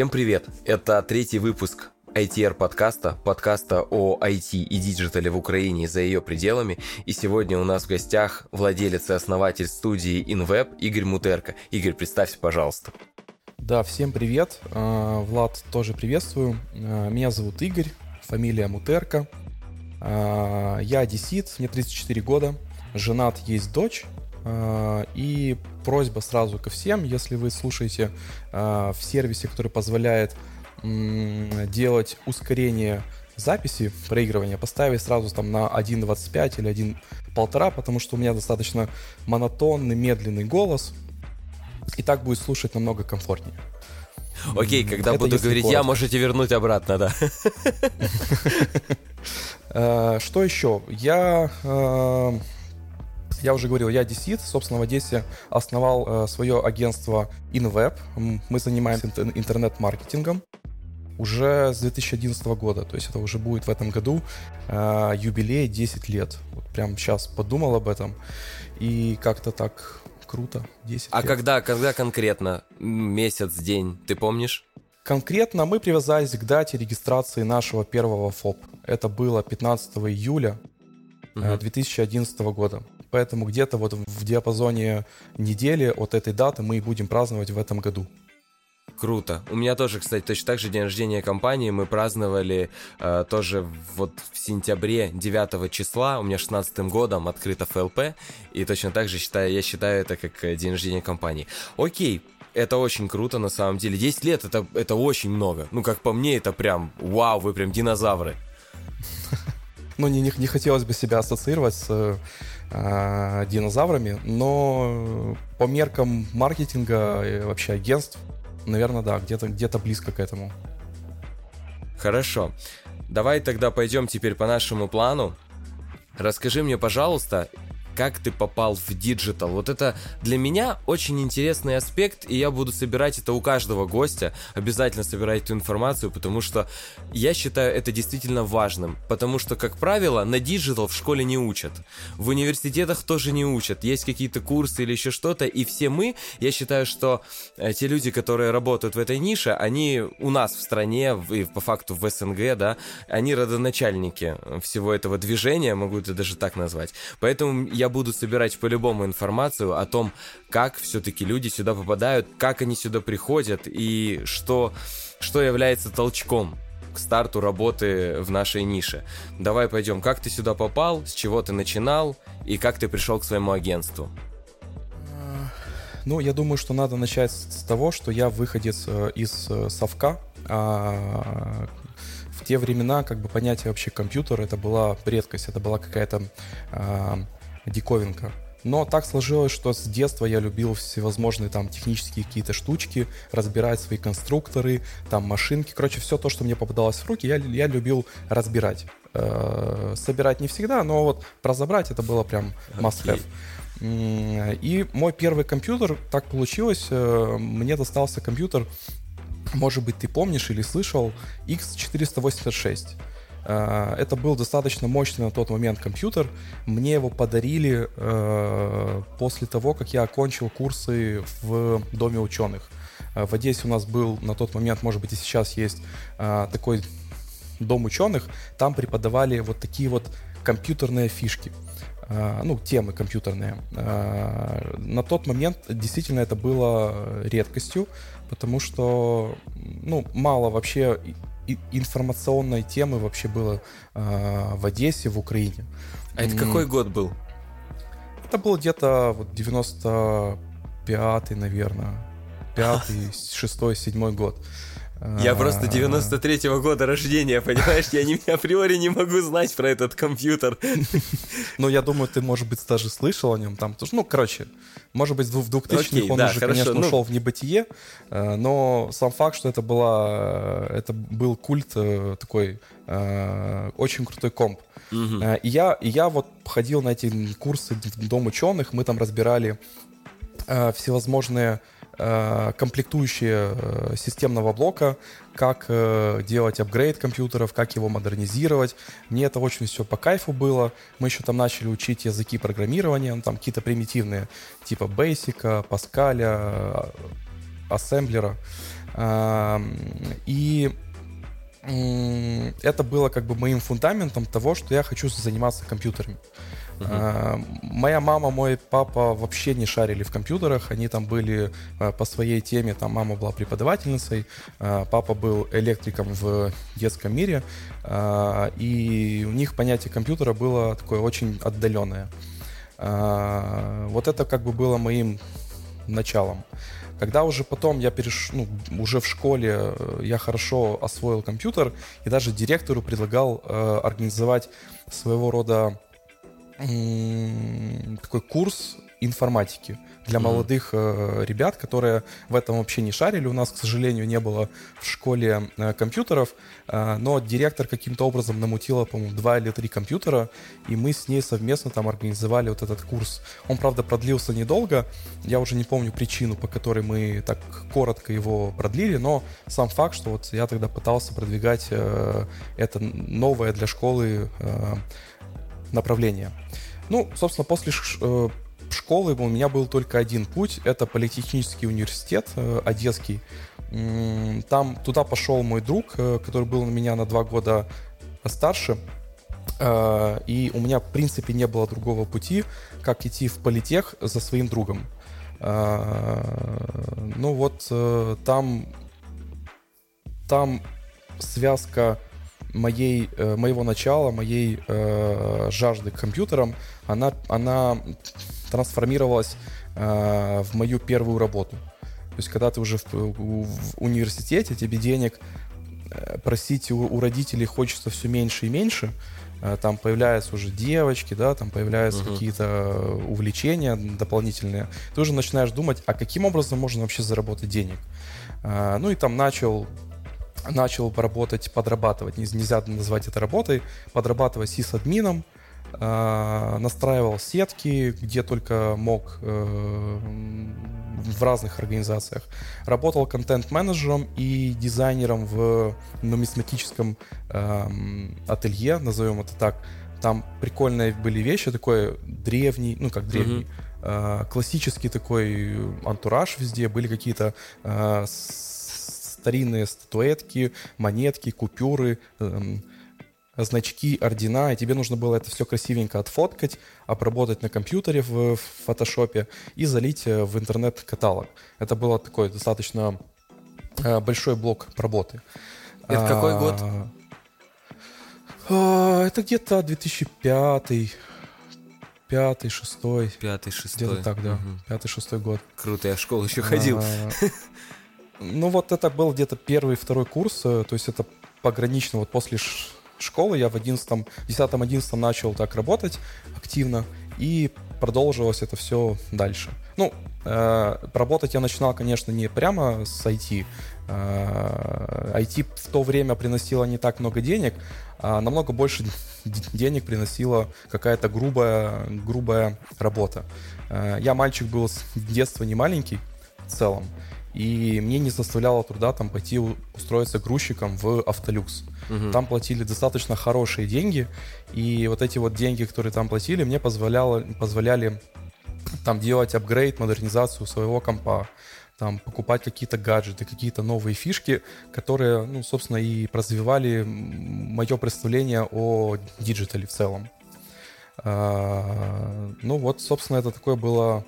Всем привет! Это третий выпуск ITR подкаста, подкаста о IT и диджитале в Украине и за ее пределами. И сегодня у нас в гостях владелец и основатель студии InWeb Игорь Мутерко. Игорь, представься, пожалуйста. Да, всем привет. А, Влад тоже приветствую. А, меня зовут Игорь, фамилия Мутерко. А, я одессит, мне 34 года, женат, есть дочь. И просьба сразу ко всем, если вы слушаете в сервисе, который позволяет делать ускорение записи, проигрывания, поставить сразу там на 1.25 или 1.1.5, потому что у меня достаточно монотонный, медленный голос, и так будет слушать намного комфортнее. Окей, когда Это буду говорить коротко. я, можете вернуть обратно, да. Э, что еще? Я я уже говорил, я одессит, собственно, в Одессе основал э, свое агентство InWeb. Мы занимаемся интернет-маркетингом уже с 2011 года. То есть это уже будет в этом году э, юбилей 10 лет. Вот прям сейчас подумал об этом. И как-то так круто. 10 а лет. когда, когда конкретно? Месяц, день, ты помнишь? Конкретно мы привязались к дате регистрации нашего первого ФОП. Это было 15 июля угу. 2011 года. Поэтому где-то вот в диапазоне недели от этой даты мы и будем праздновать в этом году. Круто. У меня тоже, кстати, точно так же день рождения компании. Мы праздновали э, тоже вот в сентябре 9 числа. У меня 16 годом открыто ФЛП. И точно так же считаю, я считаю это как э, день рождения компании. Окей, это очень круто на самом деле. 10 лет это, это очень много. Ну, как по мне, это прям вау, вы прям динозавры. Ну, не, не, не хотелось бы себя ассоциировать с э, динозаврами, но по меркам маркетинга и вообще агентств наверное, да, где-то где близко к этому. Хорошо. Давай тогда пойдем теперь по нашему плану. Расскажи мне, пожалуйста, как ты попал в digital. Вот это для меня очень интересный аспект, и я буду собирать это у каждого гостя, обязательно собирать эту информацию, потому что я считаю это действительно важным, потому что, как правило, на digital в школе не учат, в университетах тоже не учат, есть какие-то курсы или еще что-то, и все мы, я считаю, что э, те люди, которые работают в этой нише, они у нас в стране, и по факту в СНГ, да, они родоначальники всего этого движения, могу это даже так назвать. Поэтому я буду собирать по-любому информацию о том, как все-таки люди сюда попадают, как они сюда приходят и что, что является толчком к старту работы в нашей нише. Давай пойдем, как ты сюда попал, с чего ты начинал и как ты пришел к своему агентству? Ну, я думаю, что надо начать с того, что я выходец э, из э, совка, а, в те времена как бы понятие вообще компьютер это была редкость, это была какая-то а, диковинка. Но так сложилось, что с детства я любил всевозможные там технические какие-то штучки, разбирать свои конструкторы, там машинки. Короче, все то, что мне попадалось в руки, я, я любил разбирать. Э, собирать не всегда, но вот разобрать это было прям must have. И мой первый компьютер, так получилось, э, мне достался компьютер, может быть, ты помнишь или слышал, X486. Э, это был достаточно мощный на тот момент компьютер. Мне его подарили э, после того, как я окончил курсы в Доме ученых. Э, в Одессе у нас был на тот момент, может быть и сейчас есть такой Дом ученых. Там преподавали вот такие вот компьютерные фишки ну, темы компьютерные. На тот момент действительно это было редкостью, потому что, ну, мало вообще информационной темы вообще было э, в Одессе, в Украине. А это какой год был? Это был где-то вот 95-й, наверное. Пятый, шестой, седьмой год. Я просто 93-го года рождения, понимаешь? Я не, априори не могу знать про этот компьютер. Ну, я думаю, ты, может быть, даже слышал о нем там. Ну, короче, может быть, в 2000-х он уже, конечно, ну... ушел в небытие, э, но сам факт, что это, была, это был культ э, такой, э, очень крутой комп. И, я, и я вот ходил на эти курсы в Дом ученых, мы там разбирали всевозможные Э, комплектующие э, системного блока, как э, делать апгрейд компьютеров, как его модернизировать. Мне это очень все по кайфу было. Мы еще там начали учить языки программирования, ну, там какие-то примитивные, типа Basic, Pascal, ассемблера. И это было как бы моим фундаментом того, что я хочу заниматься компьютерами. Uh-huh. Моя мама, мой папа вообще не шарили в компьютерах, они там были а, по своей теме, там мама была преподавательницей, а, папа был электриком в детском мире, и у них понятие компьютера было такое очень отдаленное. Вот это как бы было моим началом. Когда уже потом я перешел, ну, уже в школе э, я хорошо освоил компьютер и даже директору предлагал э, организовать своего рода такой курс информатики для mm-hmm. молодых э, ребят, которые в этом вообще не шарили. У нас, к сожалению, не было в школе э, компьютеров, э, но директор каким-то образом намутила, по-моему, два или три компьютера, и мы с ней совместно там организовали вот этот курс. Он, правда, продлился недолго, я уже не помню причину, по которой мы так коротко его продлили, но сам факт, что вот я тогда пытался продвигать э, это новое для школы э, направление. Ну, собственно, после э, школы у меня был только один путь. Это политехнический университет э, одесский. Там туда пошел мой друг, э, который был на меня на два года старше. И у меня, в принципе, не было другого пути, как идти в политех за своим другом. Ну вот там, там связка моей, э, моего начала, моей э, жажды к компьютерам, она, она трансформировалась э, в мою первую работу. То есть, когда ты уже в, в университете, тебе денег э, просить у, у родителей хочется все меньше и меньше, э, там появляются уже девочки, да, там появляются uh-huh. какие-то увлечения дополнительные, ты уже начинаешь думать, а каким образом можно вообще заработать денег. Ну и там начал начал поработать, подрабатывать, нельзя назвать это работой, подрабатывать сисадмином, э, настраивал сетки, где только мог э, в разных организациях. Работал контент-менеджером и дизайнером в нумизматическом э, ателье, назовем это так. Там прикольные были вещи, такой древний, ну как древний, mm-hmm. классический такой антураж везде, были какие-то старинные статуэтки, монетки, купюры, эм, значки, ордена, и тебе нужно было это все красивенько отфоткать, обработать на компьютере в, в фотошопе и залить э, в интернет-каталог. Это было такой достаточно э, большой блок работы. Это какой год? А, это где-то 2005 пятый, шестой. Пятый, шестой. Где-то так, да. Угу. Пятый, шестой год. Круто, я в школу еще ходил. Ну вот это был где-то первый, второй курс, э, то есть это погранично. Вот после школы я в 11, 10, 11 начал так работать активно, и продолжилось это все дальше. Ну, э, работать я начинал, конечно, не прямо с IT. Э, IT в то время приносило не так много денег, а намного больше денег приносила какая-то грубая, грубая работа. Э, я мальчик был с детства не маленький в целом, и мне не составляло труда там пойти устроиться грузчиком в Автолюкс. Угу. Там платили достаточно хорошие деньги, и вот эти вот деньги, которые там платили, мне позволяло, позволяли там делать апгрейд, модернизацию своего компа, там покупать какие-то гаджеты, какие-то новые фишки, которые, ну, собственно, и развивали мое представление о диджитале в целом. А, ну вот, собственно, это такое было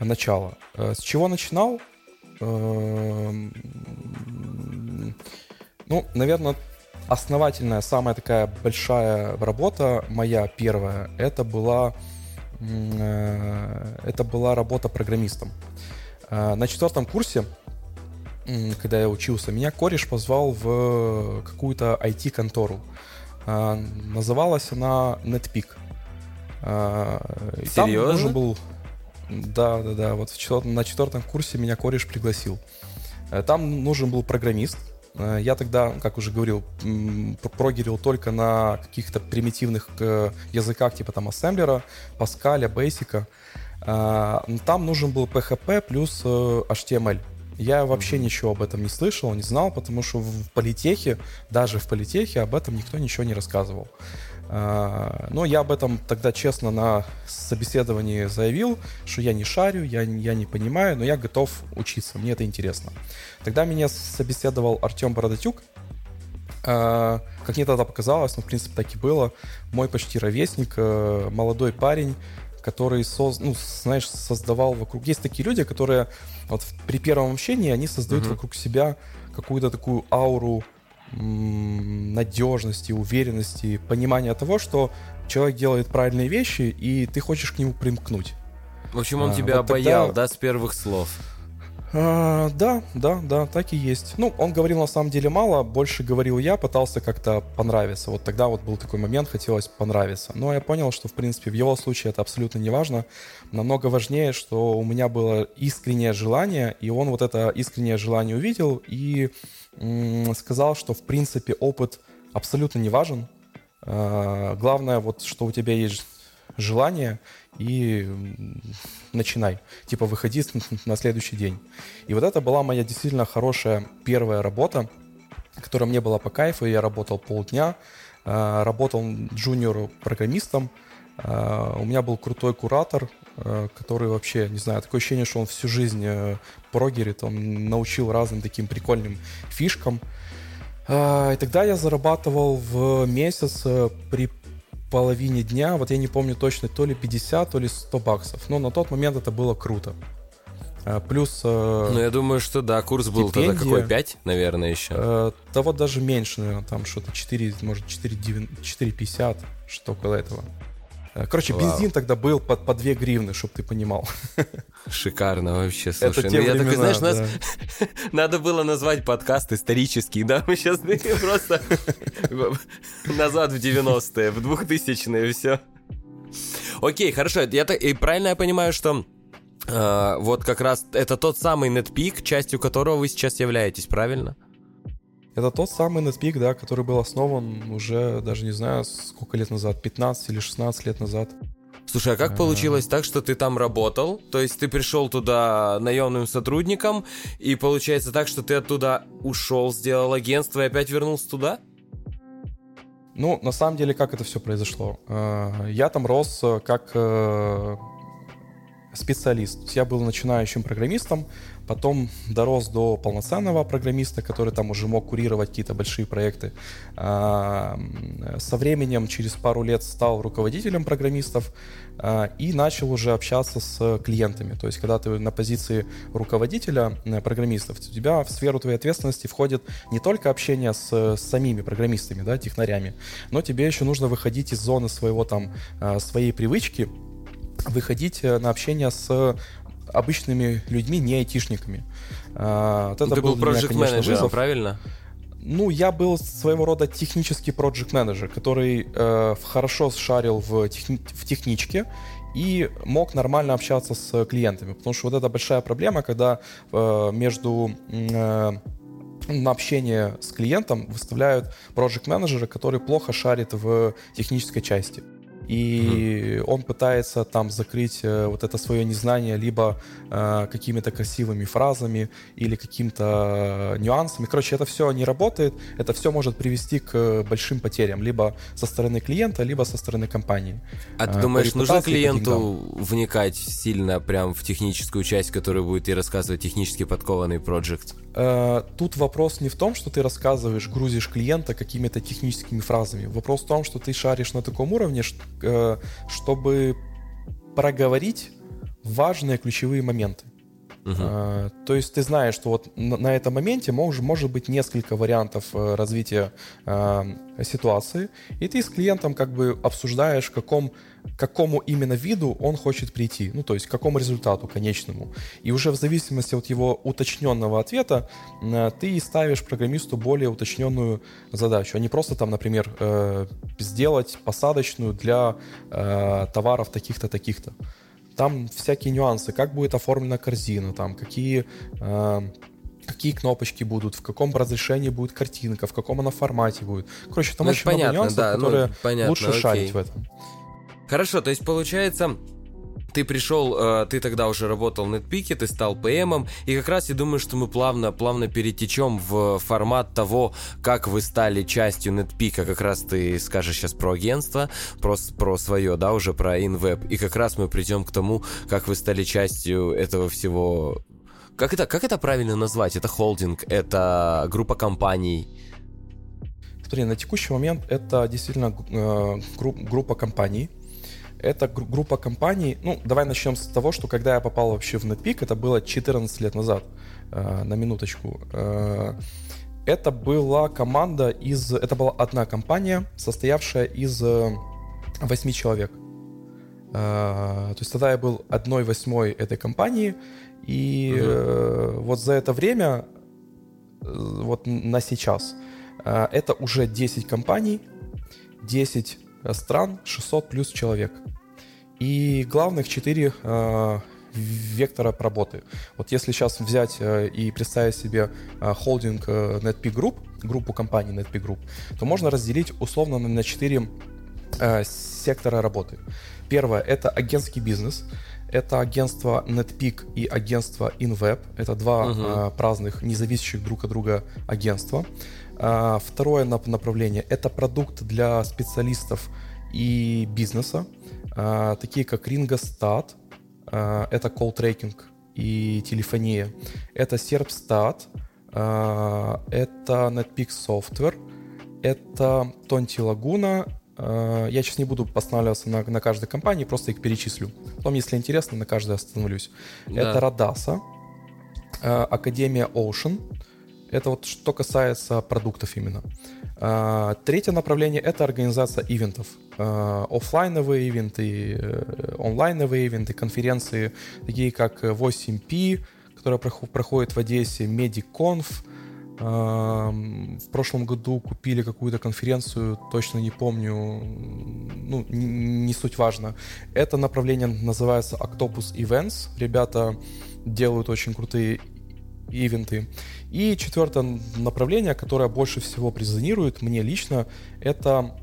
начало. Э, с чего начинал? Эм, ну, наверное, основательная, самая такая большая работа моя первая, это была, э, это была работа программистом. Э, на четвертом курсе, когда я учился, меня кореш позвал в какую-то IT-контору. Э, называлась она NetPeak. Серьезно? Там нужен был да, да, да. Вот в четвертом, на четвертом курсе меня кореш пригласил. Э, там нужен был программист. Э, я тогда, как уже говорил, прогерил только на каких-то примитивных э, языках, типа там ассемблера, Паскаля, Basic. Там нужен был PHP плюс HTML. Я вообще mm-hmm. ничего об этом не слышал, не знал, потому что в политехе, даже в политехе об этом никто ничего не рассказывал. А, но я об этом тогда честно на собеседовании заявил, что я не шарю, я, я не понимаю, но я готов учиться, мне это интересно. Тогда меня собеседовал Артем Бородатюк, а, как мне тогда показалось, ну, в принципе, так и было, мой почти ровесник, э, молодой парень, который, соз, ну, знаешь, создавал вокруг... Есть такие люди, которые вот при первом общении, они создают mm-hmm. вокруг себя какую-то такую ауру надежности, уверенности, понимания того, что человек делает правильные вещи, и ты хочешь к нему примкнуть. В общем, он а, тебя вот обаял, тогда... да, с первых слов? А, да, да, да, так и есть. Ну, он говорил на самом деле мало, больше говорил я, пытался как-то понравиться. Вот тогда вот был такой момент, хотелось понравиться. Но я понял, что, в принципе, в его случае это абсолютно не важно. Намного важнее, что у меня было искреннее желание, и он вот это искреннее желание увидел и сказал, что в принципе опыт абсолютно не важен. А, главное вот, что у тебя есть желание и начинай. Типа выходи на следующий день. И вот это была моя действительно хорошая первая работа, которая мне была по кайфу. Я работал полдня, а, работал джуниор-программистом. А, у меня был крутой куратор, который вообще, не знаю, такое ощущение, что он всю жизнь э, прогерит, он научил разным таким прикольным фишкам. А, и тогда я зарабатывал в месяц э, при половине дня, вот я не помню точно, то ли 50, то ли 100 баксов. Но на тот момент это было круто. А, плюс... Э, ну, я думаю, что да, курс был тогда какой, 5, наверное, еще? Э, да вот даже меньше, наверное, там что-то 4, может, 4,50, что около этого. Э, короче, Вау. бензин тогда был под, по 2 гривны, чтобы ты понимал. Шикарно вообще, слушай. Это ну, я времена, знаешь, да. нас надо было назвать подкаст исторический, да? Мы сейчас просто назад в 90-е, в 2000-е, все. Окей, хорошо. Я так, и правильно я понимаю, что э, вот как раз это тот самый NetPeak, частью которого вы сейчас являетесь, правильно? Это тот самый NetPeak, да, который был основан уже, даже не знаю, сколько лет назад, 15 или 16 лет назад. Слушай, а как получилось так, что ты там работал? То есть ты пришел туда наемным сотрудником, и получается так, что ты оттуда ушел, сделал агентство и опять вернулся туда? Ну, на самом деле, как это все произошло? А, я там рос э, как э, специалист. Я был начинающим программистом, потом дорос до полноценного программиста, который там уже мог курировать какие-то большие проекты. А, со временем, через пару лет, стал руководителем программистов а, и начал уже общаться с клиентами. То есть, когда ты на позиции руководителя э, программистов, у тебя в сферу твоей ответственности входит не только общение с, с самими программистами, да, технарями, но тебе еще нужно выходить из зоны своего там, а, своей привычки, выходить э, на общение с обычными людьми, не айтишниками. А, вот это Ты был, был проект менеджером, правильно? Ну, я был своего рода технический проект менеджер, который э, хорошо шарил в, техни- в техничке и мог нормально общаться с клиентами. Потому что вот это большая проблема, когда э, между э, на общение с клиентом выставляют проект менеджера который плохо шарит в технической части и mm он пытается там закрыть э, вот это свое незнание либо э, какими-то красивыми фразами или каким-то э, нюансами. Короче, это все не работает, это все может привести к большим потерям либо со стороны клиента, либо со стороны компании. А ты думаешь, нужно клиенту вникать сильно прям в техническую часть, которую будет и рассказывать технически подкованный проект? Э, тут вопрос не в том, что ты рассказываешь, грузишь клиента какими-то техническими фразами. Вопрос в том, что ты шаришь на таком уровне, э, чтобы проговорить важные ключевые моменты. Uh-huh. То есть ты знаешь, что вот на, на этом моменте может, может быть несколько вариантов э, развития э, ситуации, и ты с клиентом как бы обсуждаешь, каком, какому именно виду он хочет прийти, ну то есть к какому результату конечному. И уже в зависимости от его уточненного ответа э, ты ставишь программисту более уточненную задачу, а не просто там, например, э, сделать посадочную для товаров таких-то, таких-то там всякие нюансы, как будет оформлена корзина, там какие э, какие кнопочки будут, в каком разрешении будет картинка, в каком она формате будет. Короче, там ну, очень понятно, много нюансов, да, ну, которые ну, понятно, лучше окей. шарить в этом. Хорошо, то есть получается, ты пришел, э, ты тогда уже работал в NetPeak, ты стал PM, и как раз я думаю, что мы плавно, плавно перетечем в формат того, как вы стали частью NetPeak, как раз ты скажешь сейчас про агентство, про, про свое, да, уже про InWeb, и как раз мы придем к тому, как вы стали частью этого всего как это, как это правильно назвать? Это холдинг, это группа компаний? Смотри, на текущий момент это действительно э, групп, группа компаний, это группа компаний. Ну, давай начнем с того, что когда я попал вообще в NetPeak, это было 14 лет назад, э, на минуточку. Э, это была команда из... Это была одна компания, состоявшая из э, 8 человек. Э, то есть тогда я был одной восьмой этой компании, и угу. э, вот за это время, вот на сейчас, это уже 10 компаний, 10 стран, 600 плюс человек. И главных 4 э, вектора работы. Вот если сейчас взять э, и представить себе э, холдинг э, NetPeak Group, группу компаний NetPeak Group, то можно разделить условно на 4 э, сектора работы. Первое — это агентский бизнес. Это агентство NetPeak и агентство InWeb. Это два угу. э, праздных, независящих друг от друга агентства. А, второе направление – это продукт для специалистов и бизнеса, а, такие как Ringostat, а, это call tracking и телефония, это Serpstat, это NetPeak Software, это Tonti Laguna. Я сейчас не буду останавливаться на, на каждой компании, просто их перечислю. Потом, если интересно, на каждой остановлюсь. Да. Это Radasa, Академия Ocean, это вот что касается продуктов именно. А, третье направление — это организация ивентов. А, офлайновые ивенты, э, онлайновые ивенты, конференции, такие как 8P, которая проходит в Одессе, MediConf. А, в прошлом году купили какую-то конференцию, точно не помню, ну, не суть важно. Это направление называется Octopus Events. Ребята делают очень крутые ивенты. И четвертое направление, которое больше всего презонирует мне лично, это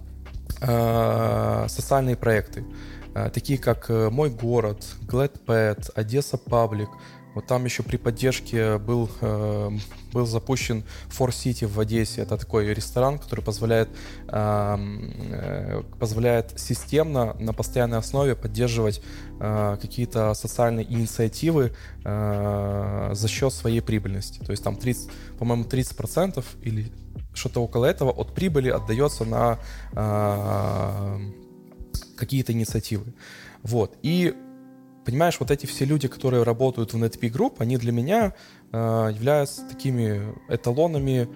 э, социальные проекты. Э, такие как э, «Мой город», «Gladpad», «Одесса Паблик», вот там еще при поддержке был, э, был запущен Four City в Одессе. Это такой ресторан, который позволяет, э, позволяет системно, на постоянной основе поддерживать э, какие-то социальные инициативы э, за счет своей прибыльности. То есть там 30, по-моему, 30% или что-то около этого от прибыли отдается на э, какие-то инициативы. Вот. И понимаешь, вот эти все люди, которые работают в NetP Group, они для меня э, являются такими эталонами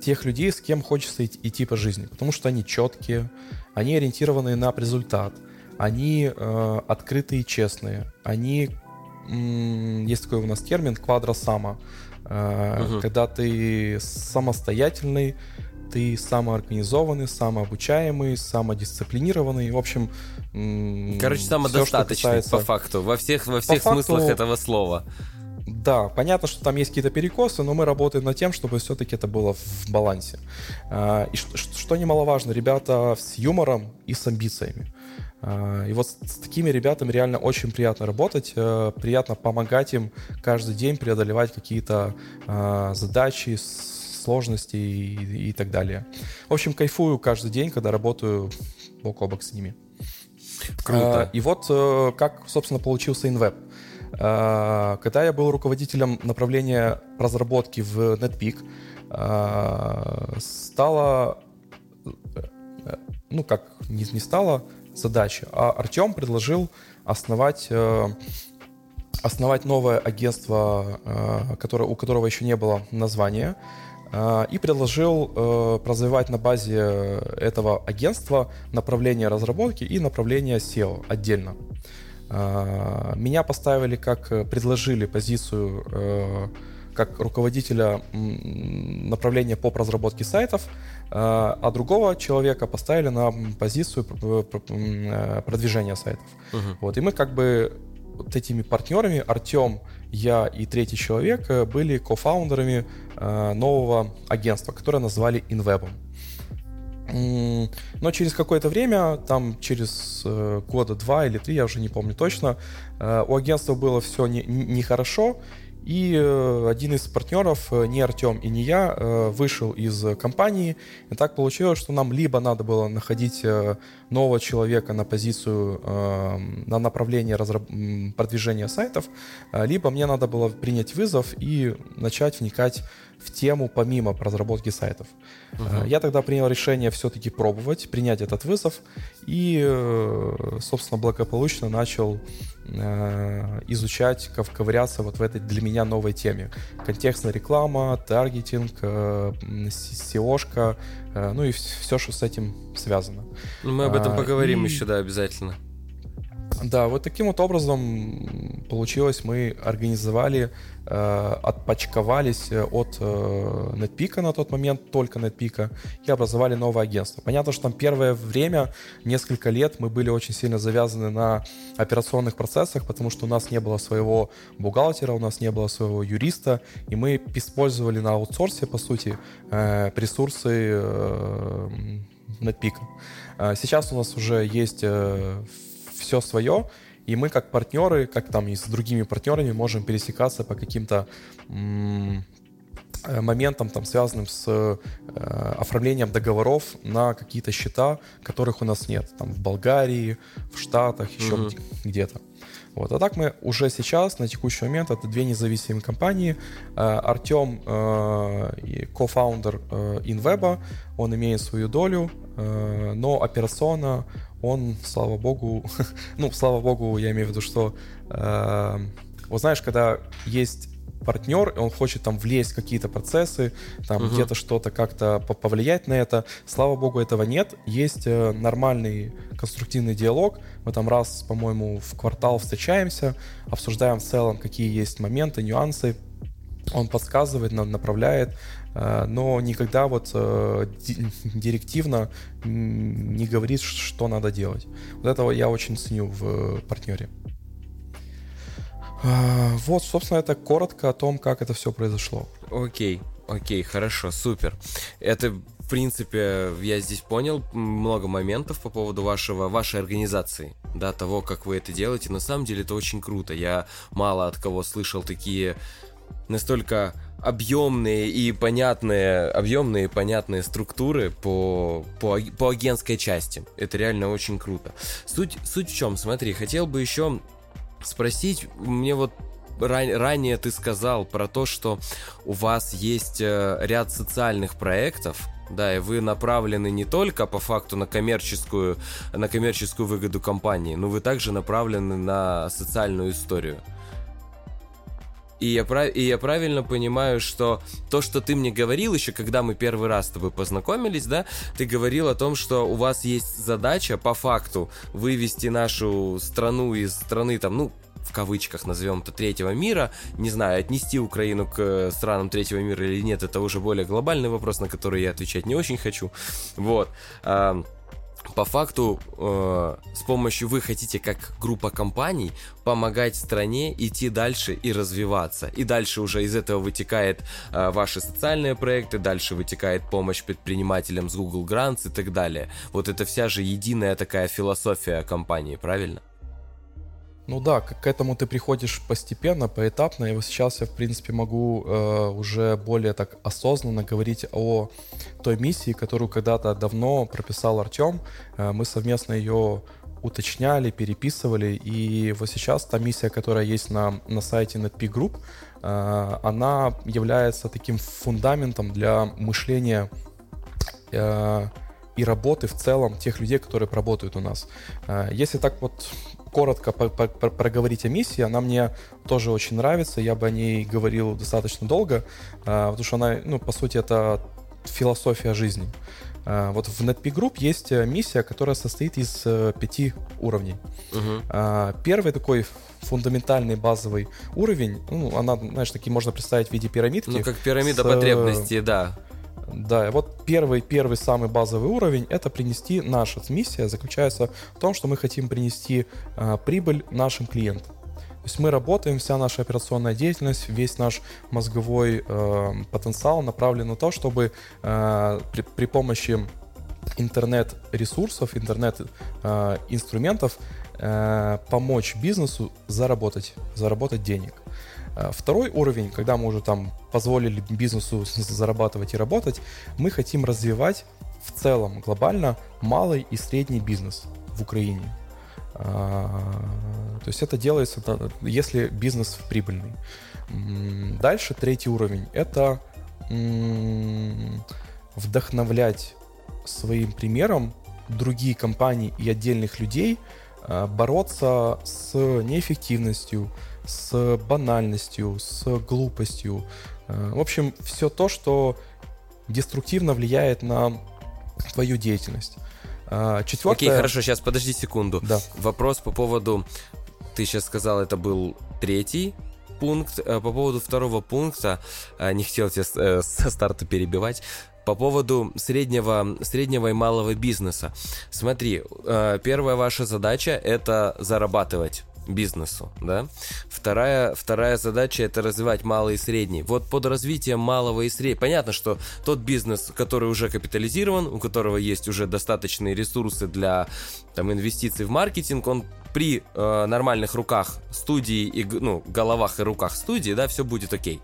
тех людей, с кем хочется идти, по жизни, потому что они четкие, они ориентированы на результат, они э, открытые и честные, они есть такой у нас термин квадросама, э, угу. когда ты самостоятельный, ты самоорганизованный, самообучаемый, самодисциплинированный. В общем, короче, самодостаточный все, касается... по факту во всех во всех по смыслах факту... этого слова. Да, понятно, что там есть какие-то перекосы, но мы работаем над тем, чтобы все-таки это было в балансе. А, и что, что немаловажно, ребята с юмором и с амбициями. А, и вот с такими ребятами реально очень приятно работать, э, приятно помогать им каждый день преодолевать какие-то а, задачи, сложности и, и так далее. В общем, кайфую каждый день, когда работаю бок о бок с ними. Круто. А, и вот э, как, собственно, получился InWeb. А, когда я был руководителем направления разработки в NetPeak, а, стало, э, ну как, не, не стало задача, а Артем предложил основать э, основать новое агентство, которое, у которого еще не было названия, и предложил э, развивать на базе этого агентства направление разработки и направление SEO отдельно. А, меня поставили как предложили позицию э, как руководителя направления по разработке сайтов, а, а другого человека поставили на позицию продвижения сайтов. Угу. Вот, и мы как бы вот этими партнерами, Артем, я и третий человек, э, были кофаундерами э, нового агентства, которое назвали InWeb. Но через какое-то время, там через э, года два или три, я уже не помню точно, у агентства было все нехорошо, не, не и э, один из партнеров, э, не Артем и не я, э, вышел из компании. И так получилось, что нам либо надо было находить нового человека на позицию, на направление разраб... продвижения сайтов, либо мне надо было принять вызов и начать вникать в тему помимо разработки сайтов. Uh-huh. Я тогда принял решение все-таки пробовать, принять этот вызов и, собственно, благополучно начал Э, изучать, ковыряться вот в этой для меня новой теме. Контекстная реклама, таргетинг, э, SEO-шка, э, ну и все, что с этим связано. Ну, мы об этом поговорим и... еще, да, обязательно. Да, вот таким вот образом получилось, мы организовали, э, отпочковались от э, NetPeak на тот момент, только NetPeak, и образовали новое агентство. Понятно, что там первое время, несколько лет, мы были очень сильно завязаны на операционных процессах, потому что у нас не было своего бухгалтера, у нас не было своего юриста, и мы использовали на аутсорсе, по сути, э, ресурсы э, NetPeak. А сейчас у нас уже есть э, все свое, и мы как партнеры, как там и с другими партнерами можем пересекаться по каким-то э, моментам, там, связанным с э, оформлением договоров на какие-то счета, которых у нас нет. Там в Болгарии, в Штатах, еще mm-hmm. где-то. Вот. А так мы уже сейчас, на текущий момент, это две независимые компании. Э, Артем, э, кофаундер э, InWeb, он имеет свою долю, но операционно он, слава богу, ну, слава богу, я имею в виду, что, вот знаешь, когда есть партнер, и он хочет там влезть в какие-то процессы, там угу. где-то что-то как-то повлиять на это. Слава богу, этого нет. Есть э, нормальный конструктивный диалог. Мы там раз, по-моему, в квартал встречаемся, обсуждаем в целом, какие есть моменты, нюансы. Он подсказывает, направляет, э, но никогда вот э, директивно не говорит, что надо делать. Вот этого я очень ценю в партнере. А, вот, собственно, это коротко о том, как это все произошло. Окей, окей, хорошо, супер. Это, в принципе, я здесь понял много моментов по поводу вашего, вашей организации, да, того, как вы это делаете. На самом деле это очень круто. Я мало от кого слышал такие настолько объемные и понятные, объемные и понятные структуры по, по, по агентской части. Это реально очень круто. Суть, суть в чем? Смотри, хотел бы еще спросить, мне вот ран, ранее ты сказал про то, что у вас есть э, ряд социальных проектов, да, и вы направлены не только по факту на коммерческую, на коммерческую выгоду компании, но вы также направлены на социальную историю. И я, прав... и я правильно понимаю, что то, что ты мне говорил еще, когда мы первый раз с тобой познакомились, да, ты говорил о том, что у вас есть задача по факту вывести нашу страну из страны там, ну, в кавычках назовем это третьего мира, не знаю, отнести Украину к странам третьего мира или нет, это уже более глобальный вопрос, на который я отвечать не очень хочу. Вот по факту э, с помощью вы хотите как группа компаний помогать стране идти дальше и развиваться. И дальше уже из этого вытекает э, ваши социальные проекты, дальше вытекает помощь предпринимателям с Google Grants и так далее. Вот это вся же единая такая философия компании, правильно? Ну да, к, этому ты приходишь постепенно, поэтапно, и вот сейчас я, в принципе, могу э, уже более так осознанно говорить о той миссии, которую когда-то давно прописал Артем. Э, мы совместно ее уточняли, переписывали, и вот сейчас та миссия, которая есть на, на сайте NetP Group, э, она является таким фундаментом для мышления э, и работы в целом тех людей, которые работают у нас. Э, если так вот коротко проговорить о миссии. Она мне тоже очень нравится. Я бы о ней говорил достаточно долго, а, потому что она, ну, по сути, это философия жизни. А, вот в NetP Group есть э, миссия, которая состоит из э, пяти уровней. Угу. Первый такой фундаментальный базовый уровень, ну, она, знаешь, такие можно представить в виде пирамидки. Ну, как пирамида с, потребностей, да. Да, вот первый, первый самый базовый уровень это принести, наша миссия заключается в том, что мы хотим принести э, прибыль нашим клиентам. То есть мы работаем, вся наша операционная деятельность, весь наш мозговой э, потенциал направлен на то, чтобы э, при, при помощи интернет-ресурсов, интернет-инструментов помочь бизнесу заработать, заработать денег. Второй уровень, когда мы уже там позволили бизнесу зарабатывать и работать, мы хотим развивать в целом глобально малый и средний бизнес в Украине. То есть это делается, если бизнес прибыльный. Дальше третий уровень – это вдохновлять своим примером другие компании и отдельных людей а, бороться с неэффективностью, с банальностью, с глупостью. А, в общем, все то, что деструктивно влияет на твою деятельность. А, Четвертое... Окей, хорошо, сейчас подожди секунду. Да. Вопрос по поводу... Ты сейчас сказал, это был третий пункт. Э, по поводу второго пункта, э, не хотел тебя э, со старта перебивать, по поводу среднего, среднего и малого бизнеса. Смотри, первая ваша задача это зарабатывать бизнесу, да. Вторая, вторая задача это развивать малый и средний. Вот под развитием малого и среднего, понятно, что тот бизнес, который уже капитализирован, у которого есть уже достаточные ресурсы для там, инвестиций в маркетинг, он при э, нормальных руках студии и ну, головах и руках студии, да, все будет окей.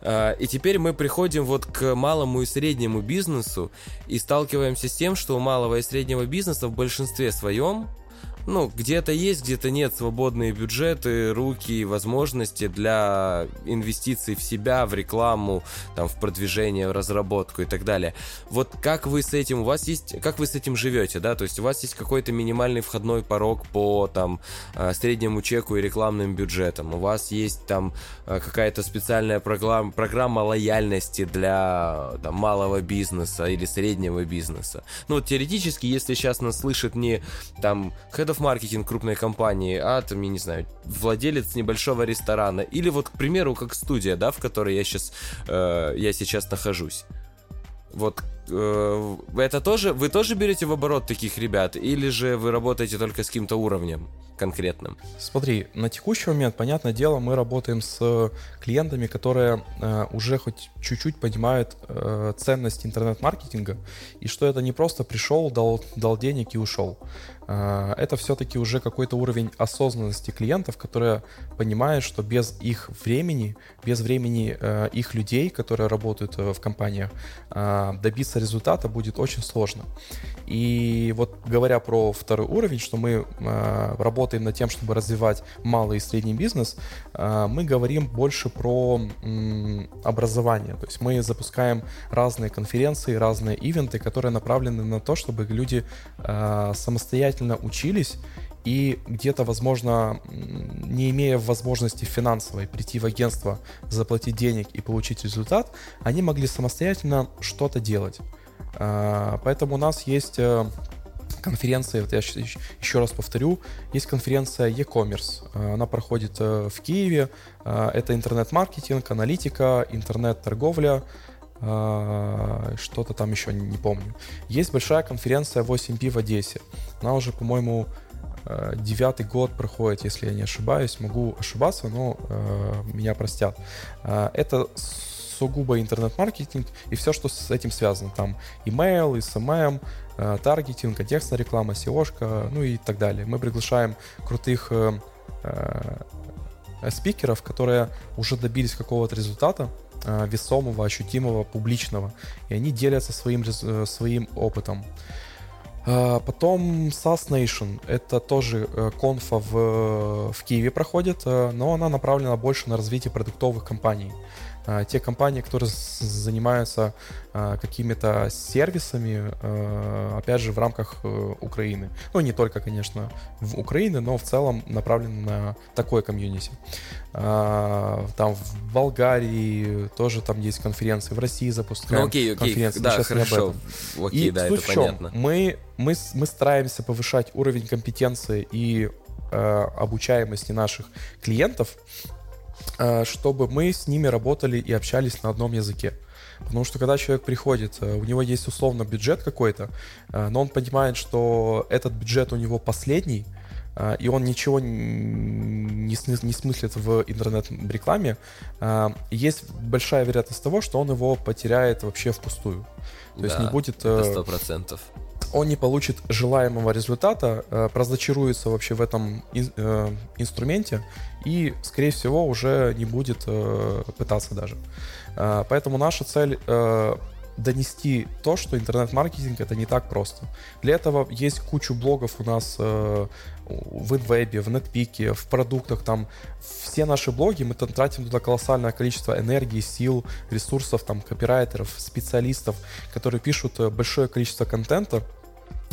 Э, и теперь мы приходим вот к малому и среднему бизнесу и сталкиваемся с тем, что у малого и среднего бизнеса в большинстве своем ну, где-то есть, где-то нет свободные бюджеты, руки, возможности для инвестиций в себя, в рекламу, там, в продвижение, в разработку и так далее. Вот как вы с этим, у вас есть, как вы с этим живете, да, то есть у вас есть какой-то минимальный входной порог по, там, э, среднему чеку и рекламным бюджетам, у вас есть, там, э, какая-то специальная программа, программа лояльности для, там, малого бизнеса или среднего бизнеса. Ну, вот теоретически, если сейчас нас слышит не, там, head of маркетинг крупной компании, а там, я не знаю, владелец небольшого ресторана. Или вот, к примеру, как студия, да, в которой я сейчас, э, я сейчас нахожусь. Вот это тоже, вы тоже берете в оборот таких ребят, или же вы работаете только с каким-то уровнем? конкретным? Смотри, на текущий момент, понятное дело, мы работаем с клиентами, которые э, уже хоть чуть-чуть понимают э, ценность интернет-маркетинга, и что это не просто пришел, дал, дал денег и ушел. Э, это все-таки уже какой-то уровень осознанности клиентов, которые понимают, что без их времени, без времени э, их людей, которые работают э, в компаниях, э, добиться результата будет очень сложно. И вот говоря про второй уровень, что мы э, работаем над тем, чтобы развивать малый и средний бизнес, э, мы говорим больше про э, образование. То есть мы запускаем разные конференции, разные ивенты, которые направлены на то, чтобы люди э, самостоятельно учились и где-то, возможно, не имея возможности финансовой прийти в агентство, заплатить денег и получить результат, они могли самостоятельно что-то делать. А, поэтому у нас есть э, конференция, вот я еще раз повторю, есть конференция e-commerce. А, она проходит э, в Киеве. А, это интернет-маркетинг, аналитика, интернет-торговля, что-то там еще не помню. Есть большая конференция 8P в Одессе. Она уже, по-моему, девятый год проходит, если я не ошибаюсь. Могу ошибаться, но меня простят. Это сугубо интернет-маркетинг и все, что с этим связано. Там email, SMM, э, таргетинг, контекстная реклама, SEO, ну и так далее. Мы приглашаем крутых э, э, спикеров, которые уже добились какого-то результата, весомого, ощутимого, публичного, и они делятся своим, своим опытом. Потом SAS Nation. Это тоже конфа в, в Киеве проходит, но она направлена больше на развитие продуктовых компаний. А, те компании, которые занимаются а, какими-то сервисами, а, опять же, в рамках э, Украины. Ну, не только, конечно, в Украине, но в целом направлены на такое комьюнити. Там в Болгарии тоже там есть конференции, в России запускаем ну, окей, окей, конференции. Да, Сейчас хорошо. Окей, и да, это понятно. Мы, мы, мы стараемся повышать уровень компетенции и э, обучаемости наших клиентов чтобы мы с ними работали и общались на одном языке. Потому что когда человек приходит, э, у него есть условно бюджет какой-то, э, но он понимает, что этот бюджет у него последний, э, и он ничего не, не смыслит в интернет-рекламе, э, есть большая вероятность того, что он его потеряет вообще впустую. То да, есть не будет... Это 100% он не получит желаемого результата, э, прозачаруется вообще в этом э, инструменте и, скорее всего, уже не будет э, пытаться даже. Поэтому наша цель донести то, что интернет-маркетинг это не так просто. Для этого есть кучу блогов у нас в инвебе, в нетпике, в продуктах, там все наши блоги, мы там тратим туда колоссальное количество энергии, сил, ресурсов, там, копирайтеров, специалистов, которые пишут большое количество контента,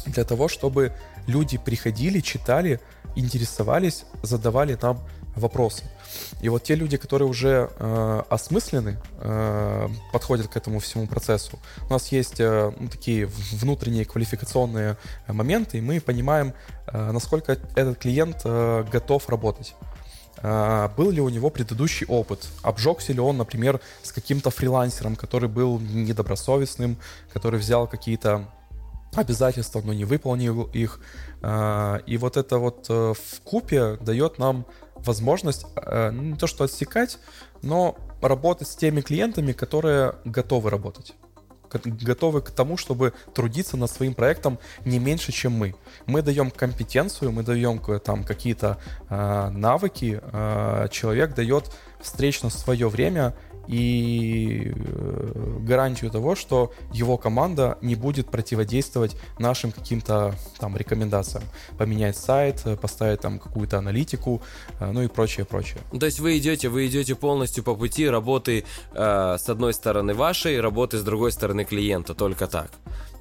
для того, чтобы люди приходили, читали, интересовались, задавали нам вопросы. И вот те люди, которые уже э, осмыслены, э, подходят к этому всему процессу, у нас есть э, ну, такие внутренние квалификационные моменты, и мы понимаем, э, насколько этот клиент э, готов работать. Uh, был ли у него предыдущий опыт, обжегся ли он, например, с каким-то фрилансером, который был недобросовестным, который взял какие-то обязательства, но не выполнил их. А, и вот это вот э, в купе дает нам возможность э, ну, не то что отсекать, но работать с теми клиентами, которые готовы работать готовы к тому, чтобы трудиться над своим проектом не меньше, чем мы. Мы даем компетенцию, мы даем там какие-то э, навыки, э, человек дает встречно свое время и э, гарантию того, что его команда не будет противодействовать нашим каким-то там рекомендациям. Поменять сайт, поставить там какую-то аналитику, э, ну и прочее, прочее. То есть вы идете, вы идете полностью по пути работы э, с одной стороны вашей, работы с другой стороны клиента, только так.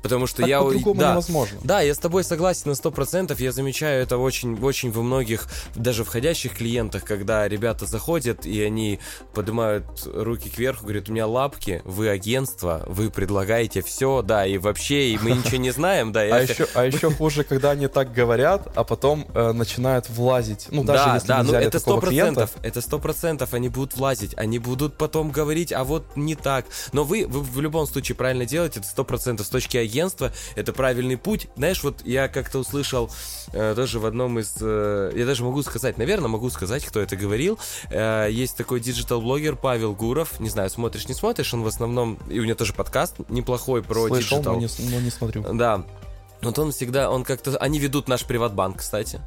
Потому что так я... по-другому да, невозможно. Да, я с тобой согласен на 100%. Я замечаю это очень, очень во многих, даже входящих клиентах, когда ребята заходят, и они поднимают руки кверху, говорят, у меня лапки, вы агентство, вы предлагаете все, да, и вообще, и мы ничего не знаем, да. А еще, а еще хуже, когда они так говорят, а потом э, начинают влазить. Ну, даже да, если да, ну это сто процентов, это сто процентов, они будут влазить, они будут потом говорить, а вот не так. Но вы, вы в любом случае правильно делаете, это сто процентов с точки агентства, это правильный путь. Знаешь, вот я как-то услышал э, тоже в одном из... Э, я даже могу сказать, наверное, могу сказать, кто это говорил. Э, есть такой диджитал-блогер Павел Гуров. Не знаю, смотришь, не смотришь. Он в основном... И у него тоже подкаст неплохой про Слышал, диджитал. но не, но не смотрю. Да. Вот он всегда... Он как-то... Они ведут наш приватбанк, кстати.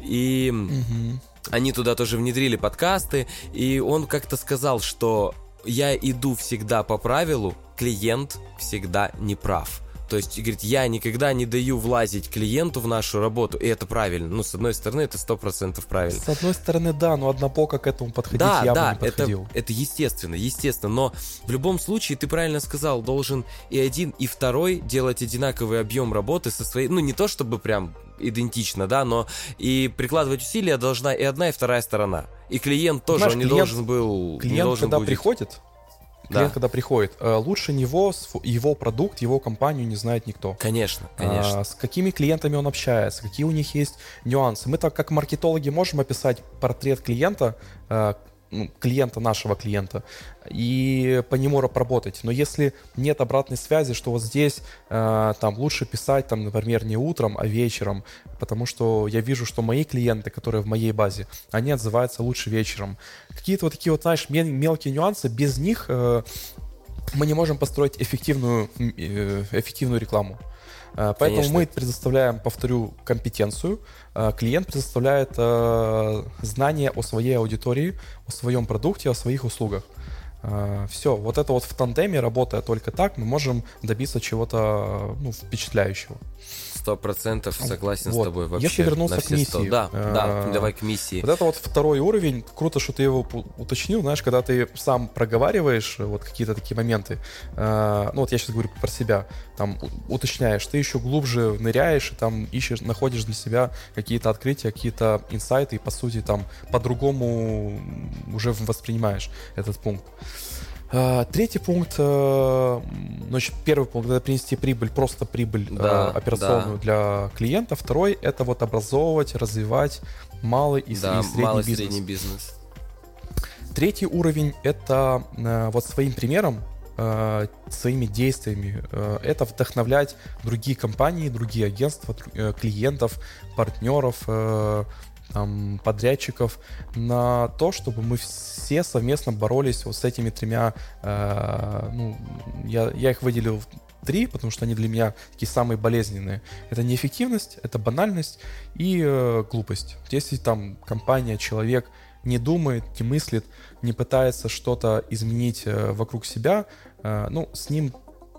И... Угу. Они туда тоже внедрили подкасты, и он как-то сказал, что я иду всегда по правилу, клиент всегда не прав. То есть, говорит, я никогда не даю влазить клиенту в нашу работу, и это правильно. Ну, с одной стороны, это сто процентов правильно. С одной стороны, да, но однопоко к этому подходить да, явно да, не подходил. Это, это естественно, естественно, но в любом случае, ты правильно сказал, должен и один, и второй делать одинаковый объем работы со своей, ну, не то чтобы прям идентично, да, но и прикладывать усилия должна и одна, и вторая сторона. И клиент тоже, Знаешь, он не клиент, должен был... Клиент, должен когда будет... приходит, клиент, да. когда приходит, э, лучше него, его продукт, его компанию не знает никто. Конечно, конечно. А, с какими клиентами он общается, какие у них есть нюансы. Мы так как маркетологи можем описать портрет клиента, э, ну, клиента нашего клиента и по нему работать. Но если нет обратной связи, что вот здесь э, там лучше писать, там, например, не утром, а вечером, потому что я вижу, что мои клиенты, которые в моей базе, они отзываются лучше вечером. Какие-то вот такие вот, знаешь, мелкие нюансы, без них э, мы не можем построить эффективную, э, эффективную рекламу. Э, поэтому Конечно. мы предоставляем, повторю, компетенцию. Э, клиент предоставляет э, знания о своей аудитории, о своем продукте, о своих услугах. Все, вот это вот в тандеме, работая только так, мы можем добиться чего-то ну, впечатляющего. Сто процентов согласен вот. с тобой вообще. Если вернуться к миссии. 100. Да, да, давай к миссии. Вот это вот второй уровень. Круто, что ты его уточнил. Знаешь, когда ты сам проговариваешь вот какие-то такие моменты. Э, ну вот я сейчас говорю про себя. Там уточняешь, ты еще глубже ныряешь и там ищешь, находишь для себя какие-то открытия, какие-то инсайты и по сути там по-другому уже воспринимаешь этот пункт. А, третий пункт, э, значит, первый пункт это принести прибыль, просто прибыль да, э, операционную да. для клиента. Второй это вот образовывать, развивать малый и, да, средний, малый бизнес. средний бизнес. Третий уровень это э, вот своим примером своими действиями. Это вдохновлять другие компании, другие агентства, клиентов, партнеров, там, подрядчиков на то, чтобы мы все совместно боролись вот с этими тремя, э, ну, я, я их выделил три, потому что они для меня такие самые болезненные. Это неэффективность, это банальность и э, глупость. Если там компания, человек не думает, не мыслит, не пытается что-то изменить э, вокруг себя, э, ну, с ним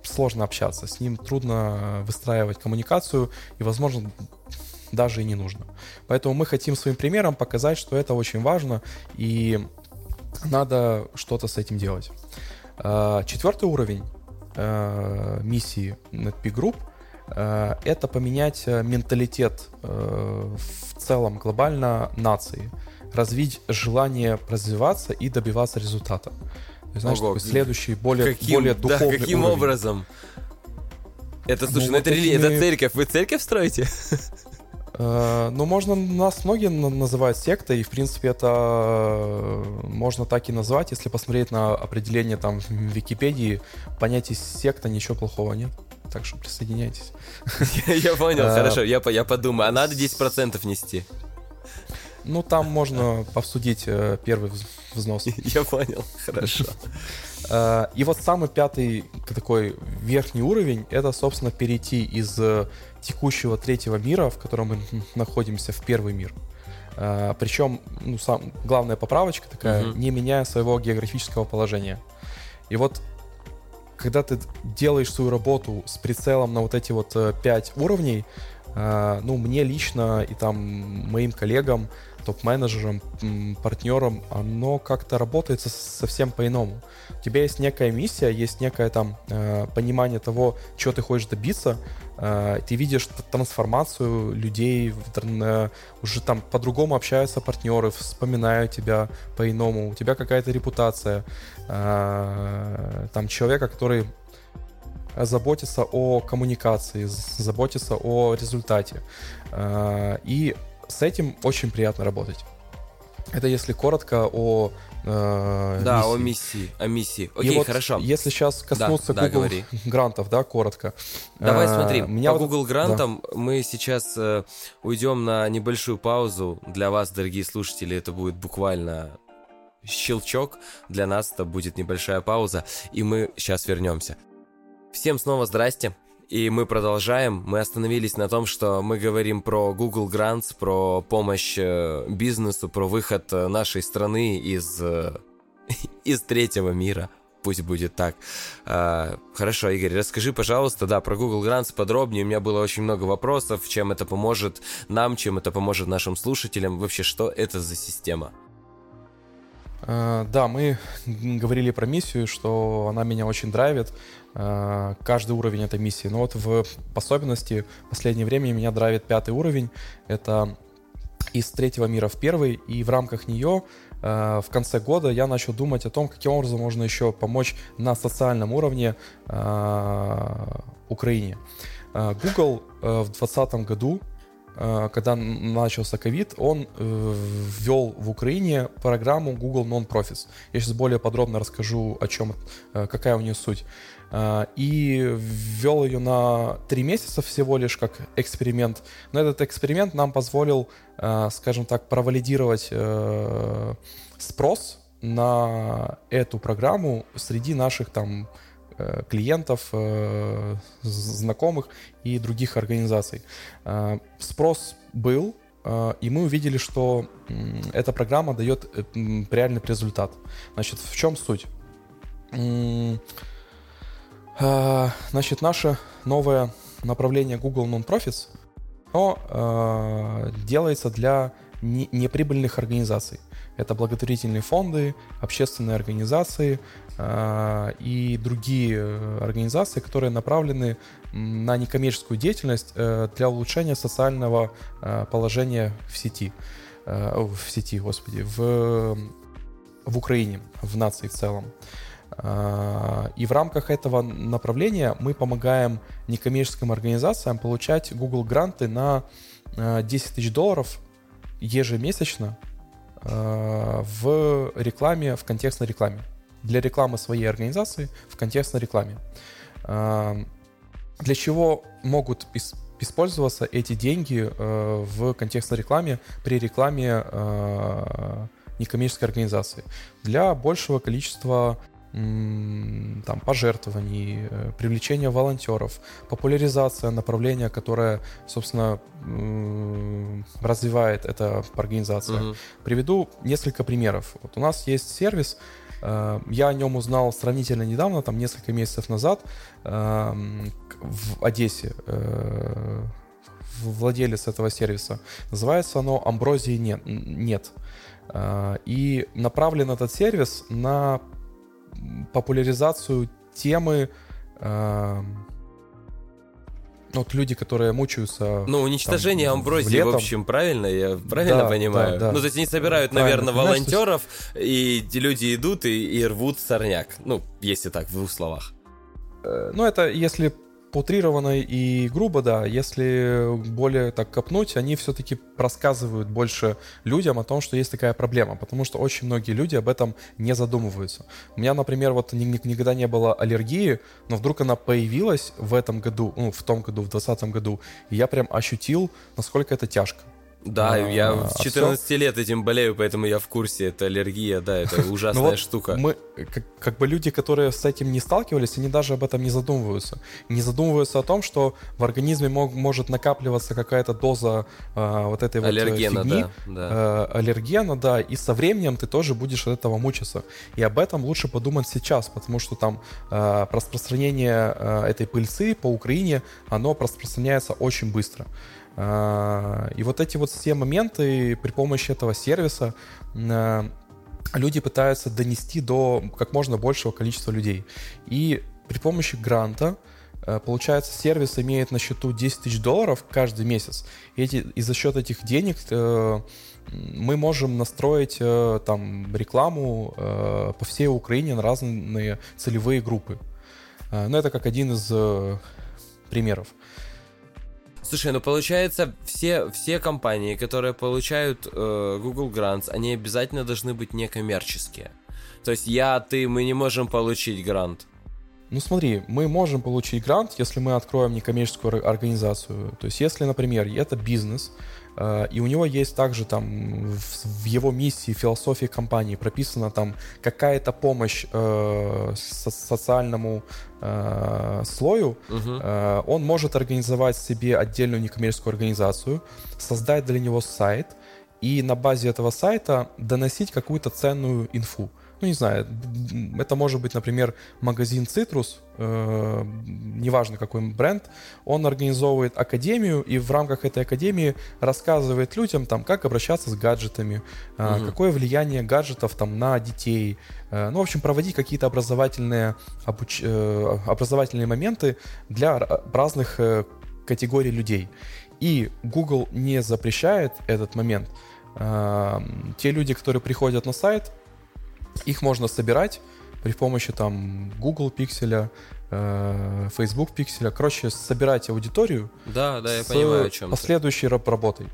сложно общаться, с ним трудно выстраивать коммуникацию и, возможно, даже и не нужно. Поэтому мы хотим своим примером показать, что это очень важно и надо что-то с этим делать. Э, четвертый уровень э, миссии NetP Group э, это поменять менталитет в целом глобально нации, развить желание развиваться и добиваться результата. Знаешь, Ого, следующий, более, каким, более духовный да, каким уровень. образом? Это, слушай, ну, ну это, рели... это церковь. Вы церковь строите? Э, ну, можно, нас многие называют сектой, и, в принципе, это э, можно так и назвать, если посмотреть на определение там в Википедии, понятие секта ничего плохого нет. Так что присоединяйтесь. Я понял, э, хорошо, я подумаю. А надо 10% нести? Ну, там можно обсудить первый взнос. Я понял, хорошо. И вот самый пятый такой верхний уровень, это, собственно, перейти из текущего третьего мира, в котором мы находимся, в первый мир. А, причем, ну, сам, главная поправочка такая, угу. не меняя своего географического положения. И вот, когда ты делаешь свою работу с прицелом на вот эти вот э, пять уровней, а, ну, мне лично и там моим коллегам, топ-менеджерам, партнерам, оно как-то работает совсем по-иному. У тебя есть некая миссия, есть некое там э, понимание того, чего ты хочешь добиться, э, ты видишь трансформацию людей, уже там по-другому общаются партнеры, вспоминают тебя по-иному, у тебя какая-то репутация, э, там человека, который заботится о коммуникации, заботится о результате. И с этим очень приятно работать. Это если коротко о э, Да, миссии. о миссии, о миссии. Окей, И вот хорошо. Если сейчас коснуться да, Google да, грантов, да, коротко. Давай э, смотри, меня по вот... Google грантам да. мы сейчас э, уйдем на небольшую паузу. Для вас, дорогие слушатели, это будет буквально щелчок. Для нас это будет небольшая пауза, и мы сейчас вернемся. Всем снова здрасте. И мы продолжаем. Мы остановились на том, что мы говорим про Google Grants, про помощь э, бизнесу, про выход э, нашей страны из, э, из третьего мира. Пусть будет так. А, хорошо, Игорь, расскажи, пожалуйста, да, про Google Grants подробнее. У меня было очень много вопросов, чем это поможет нам, чем это поможет нашим слушателям. Вообще, что это за система? А, да, мы говорили про миссию, что она меня очень драйвит. А, каждый уровень этой миссии. Но вот в особенности в последнее время меня драйвит пятый уровень. Это из третьего мира в первый, и в рамках нее а, в конце года я начал думать о том, каким образом можно еще помочь на социальном уровне Украине. Google в 2020 году Э, когда начался ковид, он э, ввел в Украине программу Google Non-Profits. Я сейчас более подробно расскажу, о чем, э, какая у нее суть. И ввел ее на три месяца всего лишь как эксперимент. Но этот эксперимент нам позволил, скажем так, провалидировать спрос на эту программу среди наших там Э, клиентов, э, знакомых и других организаций. Э, спрос был, и мы увидели, что эта программа дает реальный результат. Значит, в чем суть? Значит, наше новое направление Google Non-Profits оно делается для неприбыльных организаций. Это благотворительные фонды, общественные организации э, и другие э, организации, которые направлены на некоммерческую деятельность э, для улучшения социального э, положения в сети, в сети, господи, в, в Украине, в нации в целом. Э, и в рамках этого направления мы помогаем некоммерческим организациям получать Google гранты на 10 тысяч долларов ежемесячно в рекламе, в контекстной рекламе. для рекламы своей организации в контекстной рекламе. Для чего могут использоваться эти деньги э, в контекстной рекламе при рекламе э, некоммерческой организации? Для большего количества там, пожертвований, э, привлечения волонтеров, популяризация направления, которое, собственно, развивает эта организация. Угу. Приведу несколько примеров. Вот у нас есть сервис, э, я о нем узнал сравнительно недавно, там несколько месяцев назад, эм, в Одессе э, владелец этого сервиса. Называется оно «Амброзии нет». нет. И направлен этот сервис на популяризацию темы э, вот люди, которые мучаются... Ну, уничтожение там, амброзии, летом. в общем, правильно? Я правильно да, понимаю? Да, да. Ну, то есть они собирают, правильно. наверное, волонтеров, Знаешь, и люди идут и, и рвут сорняк. Ну, если так, в двух словах. Э, ну, это если утрированно и грубо, да, если более так копнуть, они все-таки просказывают больше людям о том, что есть такая проблема, потому что очень многие люди об этом не задумываются. У меня, например, вот никогда не было аллергии, но вдруг она появилась в этом году, ну, в том году, в 2020 году, и я прям ощутил, насколько это тяжко. Да, а, я с 14 все... лет этим болею, поэтому я в курсе. Это аллергия, да, это ну ужасная штука. Мы, как, как бы люди, которые с этим не сталкивались, они даже об этом не задумываются. Не задумываются о том, что в организме мог, может накапливаться какая-то доза э, вот этой аллергена, вот фигни, да, да. Э, аллергена, да, и со временем ты тоже будешь от этого мучиться. И об этом лучше подумать сейчас, потому что там э, распространение э, этой пыльцы по Украине, оно распространяется очень быстро. И вот эти вот все моменты при помощи этого сервиса а, люди пытаются донести до как можно большего количества людей. И при помощи гранта а, Получается, сервис имеет на счету 10 тысяч долларов каждый месяц. И, эти, и за счет этих денег э, мы можем настроить э, там рекламу э, по всей Украине на разные целевые группы. Э, ну, это как один из э, примеров. Слушай, ну получается, все, все компании, которые получают э, Google Grants, они обязательно должны быть некоммерческие. То есть я, ты, мы не можем получить грант. Ну смотри, мы можем получить грант, если мы откроем некоммерческую организацию. То есть если, например, это бизнес, и у него есть также там в его миссии, философии компании прописана там какая-то помощь э, социальному э, слою. Угу. Э, он может организовать себе отдельную некоммерческую организацию, создать для него сайт и на базе этого сайта доносить какую-то ценную инфу ну не знаю, это может быть, например, магазин Citrus, э, неважно какой бренд, он организовывает академию и в рамках этой академии рассказывает людям там, как обращаться с гаджетами, э, угу. какое влияние гаджетов там на детей, э, ну, в общем, проводить какие-то образовательные, обуч... э, образовательные моменты для разных э, категорий людей. И Google не запрещает этот момент. Э, те люди, которые приходят на сайт, их можно собирать при помощи там Google пикселя, э, Facebook пикселя. Короче, собирать аудиторию. Да, да, я понимаю, о чем последующей ты. работой.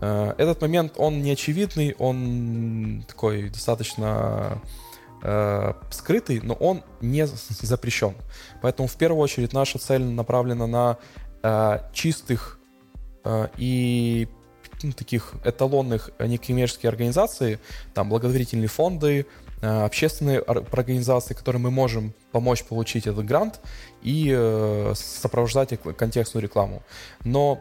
Э, этот момент, он не очевидный, он такой достаточно э, скрытый, но он не запрещен. Поэтому в первую очередь наша цель направлена на э, чистых э, и ну, таких эталонных некоммерческих организаций, там благотворительные фонды, общественные организации, которым мы можем помочь получить этот грант и э, сопровождать контекстную рекламу. Но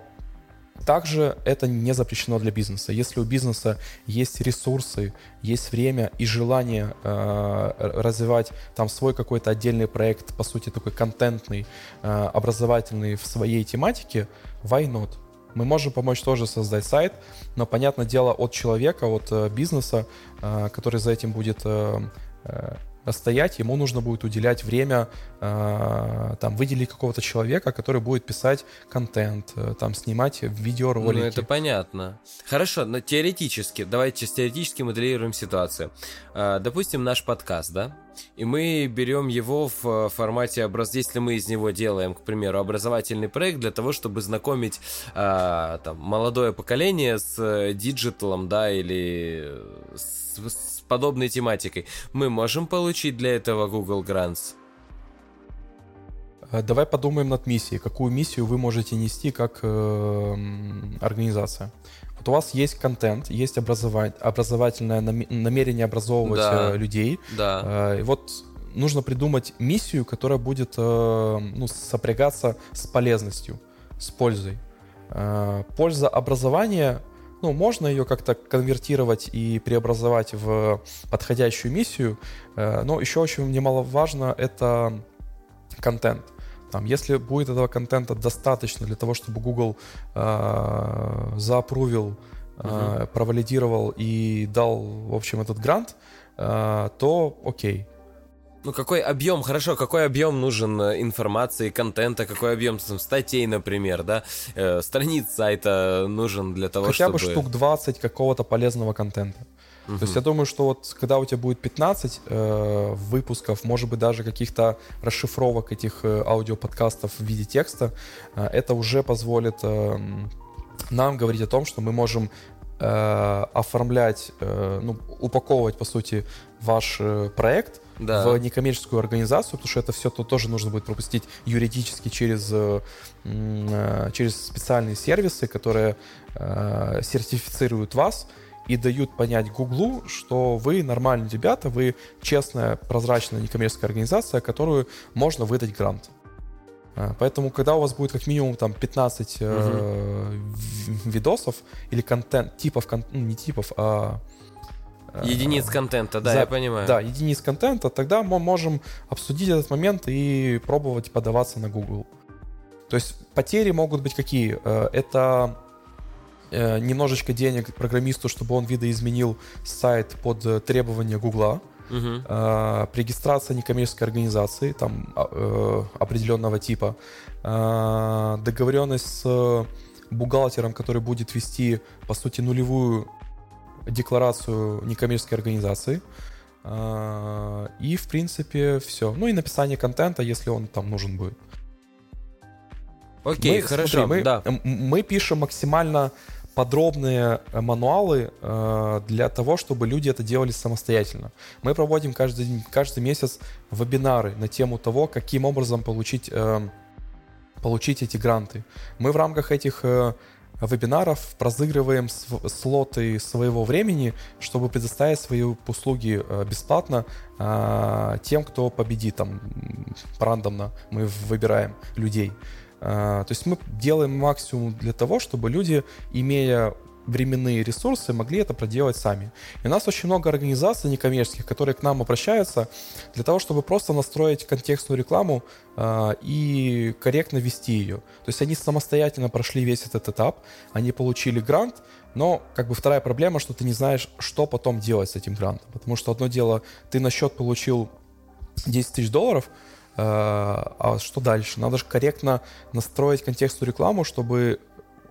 также это не запрещено для бизнеса. Если у бизнеса есть ресурсы, есть время и желание э, развивать там свой какой-то отдельный проект, по сути такой контентный, э, образовательный в своей тематике, why not? Мы можем помочь тоже создать сайт, но, понятное дело, от человека, от э, бизнеса, э, который за этим будет э, стоять, ему нужно будет уделять время, там, выделить какого-то человека, который будет писать контент, там, снимать видеоролики. Ну, это понятно. Хорошо, но теоретически, давайте теоретически моделируем ситуацию. Допустим, наш подкаст, да? И мы берем его в формате образ, если мы из него делаем, к примеру, образовательный проект для того, чтобы знакомить э, там, молодое поколение с диджиталом, да, или с, с подобной тематикой, мы можем получить для этого Google Grants? Э, давай подумаем над миссией. Какую миссию вы можете нести как э, организация? Вот у вас есть контент, есть образование, образовательное намерение образовывать да. Э, людей. Да. Э, и вот нужно придумать миссию, которая будет э, ну, сопрягаться с полезностью, с пользой. Э, польза образования ну, можно ее как-то конвертировать и преобразовать в подходящую миссию, э, но еще очень немаловажно это контент. Там, если будет этого контента достаточно для того, чтобы Google э, заапрувил, э, провалидировал и дал, в общем, этот грант, э, то окей. Ну, какой объем, хорошо, какой объем нужен э, информации, контента, какой объем там, статей, например, да, э, страниц сайта нужен для того, Хотя чтобы... Хотя бы штук 20 какого-то полезного контента. Угу. То есть я думаю, что вот когда у тебя будет 15 э, выпусков, может быть даже каких-то расшифровок этих э, аудиоподкастов в виде текста, э, это уже позволит э, нам говорить о том, что мы можем э, оформлять, э, ну, упаковывать, по сути, ваш э, проект да. в некоммерческую организацию, потому что это все то тоже нужно будет пропустить юридически через, э, э через специальные сервисы, которые э, сертифицируют вас, и дают понять Гуглу, что вы нормальные ребята, вы честная, прозрачная некоммерческая организация, которую можно выдать грант. А, поэтому, когда у вас будет как минимум там 15 угу. э, видосов или контент, типов, кон, ну, не типов, а э, Единиц контента, да, за, я понимаю. Да, единиц контента, тогда мы можем обсудить этот момент и пробовать подаваться на Google. То есть потери могут быть какие? Э, это Э, немножечко денег программисту, чтобы он видоизменил сайт под э, требования Гугла. Uh-huh. Э, регистрация некоммерческой организации там а, э, определенного типа, э, договоренность с бухгалтером, который будет вести по сути нулевую декларацию некоммерческой организации. И в принципе все. Ну и написание контента, если он там нужен будет. Окей, мы, хорошо. Смотри, мы, да. мы пишем максимально подробные э, мануалы э, для того, чтобы люди это делали самостоятельно. Мы проводим каждый, каждый месяц вебинары на тему того, каким образом получить, э, получить эти гранты. Мы в рамках этих вебинаров разыгрываем слоты своего времени, чтобы предоставить свои услуги бесплатно тем, кто победит там рандомно. Мы выбираем людей. А, то есть мы делаем максимум для того, чтобы люди, имея временные ресурсы, могли это проделать сами. И у нас очень много организаций некоммерческих, которые к нам обращаются для того, чтобы просто настроить контекстную рекламу э, и корректно вести ее. То есть они самостоятельно прошли весь этот этап, они получили грант, но как бы вторая проблема, что ты не знаешь, что потом делать с этим грантом. Потому что одно дело, ты на счет получил 10 тысяч долларов, а, а что дальше? Надо же корректно настроить контекстную рекламу, чтобы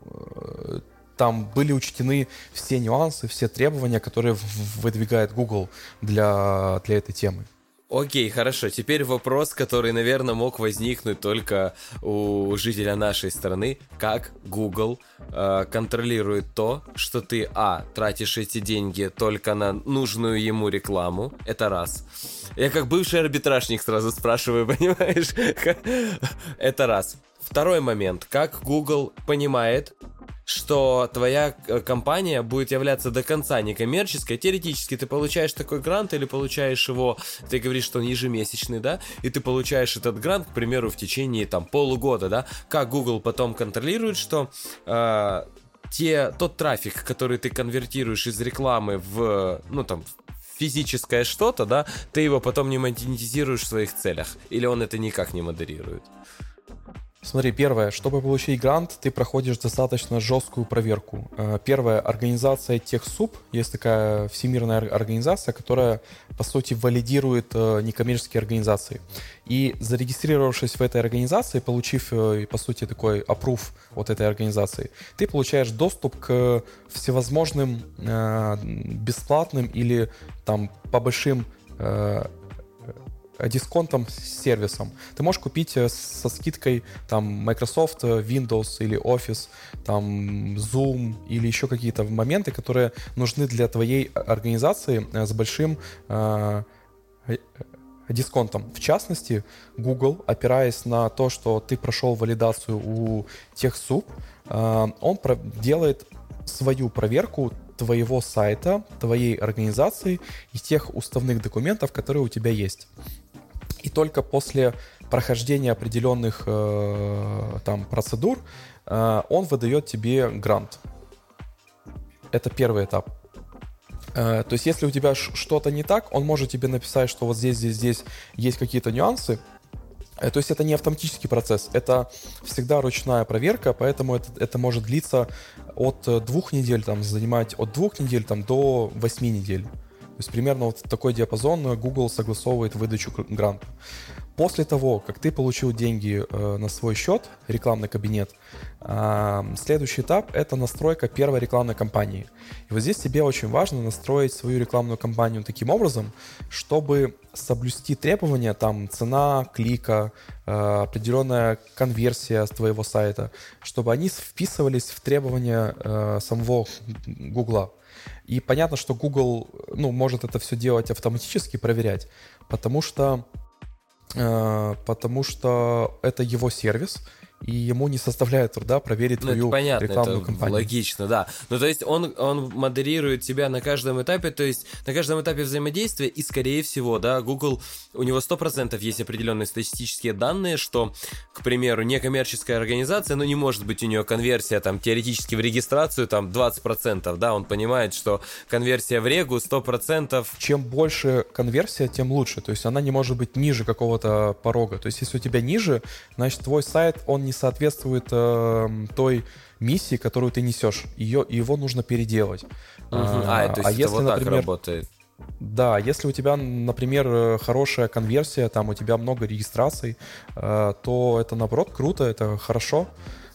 э, там были учтены все нюансы, все требования, которые выдвигает Google для, для этой темы. Окей, хорошо. Теперь вопрос, который, наверное, мог возникнуть только у жителя нашей страны. Как Google э, контролирует то, что ты, а, тратишь эти деньги только на нужную ему рекламу, это раз. Я как бывший арбитражник сразу спрашиваю, понимаешь? это раз. Второй момент. Как Google понимает, что твоя э, компания будет являться до конца некоммерческой. Теоретически ты получаешь такой грант или получаешь его, ты говоришь, что он ежемесячный, да, и ты получаешь этот грант, к примеру, в течение там полугода, да. Как Google потом контролирует, что э, те, тот трафик, который ты конвертируешь из рекламы в, ну там, физическое что-то, да, ты его потом не монетизируешь в своих целях. Или он это никак не модерирует. Смотри, первое, чтобы получить грант, ты проходишь достаточно жесткую проверку. Э, первое, организация TechSoup, есть такая всемирная организация, которая, по сути, валидирует э, некоммерческие организации. И зарегистрировавшись в этой организации, получив, э, по сути, такой опруф от этой организации, ты получаешь доступ к всевозможным бесплатным или там по большим дисконтом сервисом. Ты можешь купить со скидкой там Microsoft, Windows или Office, там Zoom или еще какие-то моменты, которые нужны для твоей организации с большим дисконтом. В частности, Google, опираясь на то, что ты прошел валидацию у TechSoup, э, он делает свою проверку твоего сайта, твоей организации и тех уставных документов, которые у тебя есть. И только после прохождения определенных э, там процедур э, он выдает тебе грант. Это первый этап. Э, то есть, если у тебя что-то не так, он может тебе написать, что вот здесь, здесь, здесь есть какие-то нюансы. Э, то есть это не автоматический процесс, это всегда ручная проверка, поэтому это, это может длиться от э, двух недель, там, занимать от двух недель там, до восьми недель. Есть примерно вот такой диапазон Google согласовывает выдачу гранта. После того, как ты получил деньги э, на свой счет, рекламный кабинет, э, следующий этап – это настройка первой рекламной кампании. И вот здесь тебе очень важно настроить свою рекламную кампанию таким образом, чтобы соблюсти требования, там, цена клика, э, определенная конверсия с твоего сайта, чтобы они вписывались в требования э, самого Гугла. И понятно, что Google ну, может это все делать автоматически, проверять, потому что Э, потому что это его сервис, и ему не составляет труда проверить ну, твою это понятно, рекламную это кампанию. Логично, да. Ну, то есть он, он модерирует тебя на каждом этапе, то есть на каждом этапе взаимодействия, и, скорее всего, да, Google, у него 100% есть определенные статистические данные, что, к примеру, некоммерческая организация, ну, не может быть у нее конверсия, там, теоретически в регистрацию, там, 20%, да, он понимает, что конверсия в регу 100%. Чем больше конверсия, тем лучше, то есть она не может быть ниже какого-то порога, то есть если у тебя ниже, значит, твой сайт, он не не соответствует э, той миссии, которую ты несешь. Ее, его нужно переделать. Угу. А, то есть а это если, вот например, так работает. Да, если у тебя, например, хорошая конверсия, там у тебя много регистраций, э, то это наоборот круто, это хорошо.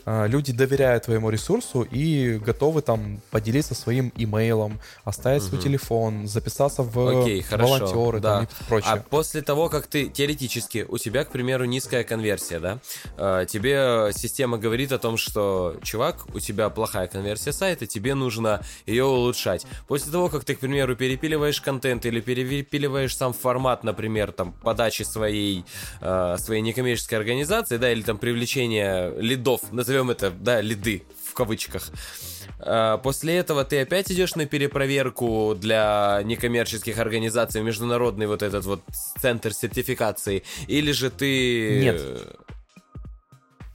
А, люди доверяют твоему ресурсу и готовы там поделиться своим имейлом, оставить угу. свой телефон, записаться в Окей, волонтеры да. там, и прочее. А после того, как ты теоретически, у тебя, к примеру, низкая конверсия, да, а, тебе система говорит о том, что, чувак, у тебя плохая конверсия сайта, тебе нужно ее улучшать. После того, как ты, к примеру, перепиливаешь контент или перепиливаешь сам формат, например, там, подачи своей, а, своей некоммерческой организации, да, или там привлечения лидов, назовем назовем это, да, лиды в кавычках. А, после этого ты опять идешь на перепроверку для некоммерческих организаций, международный вот этот вот центр сертификации, или же ты... Нет.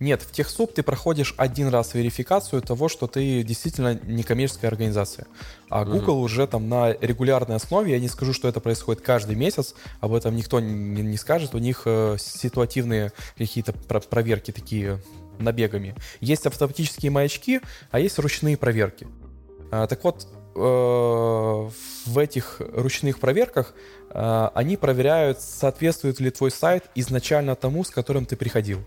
Нет, в TechSoup ты проходишь один раз верификацию того, что ты действительно некоммерческая организация. А Google угу. уже там на регулярной основе, я не скажу, что это происходит каждый месяц, об этом никто не, не скажет, у них э, ситуативные какие-то про проверки такие набегами. Есть автоматические маячки, а есть ручные проверки. А, так вот, э, в этих ручных проверках э, они проверяют, соответствует ли твой сайт изначально тому, с которым ты приходил.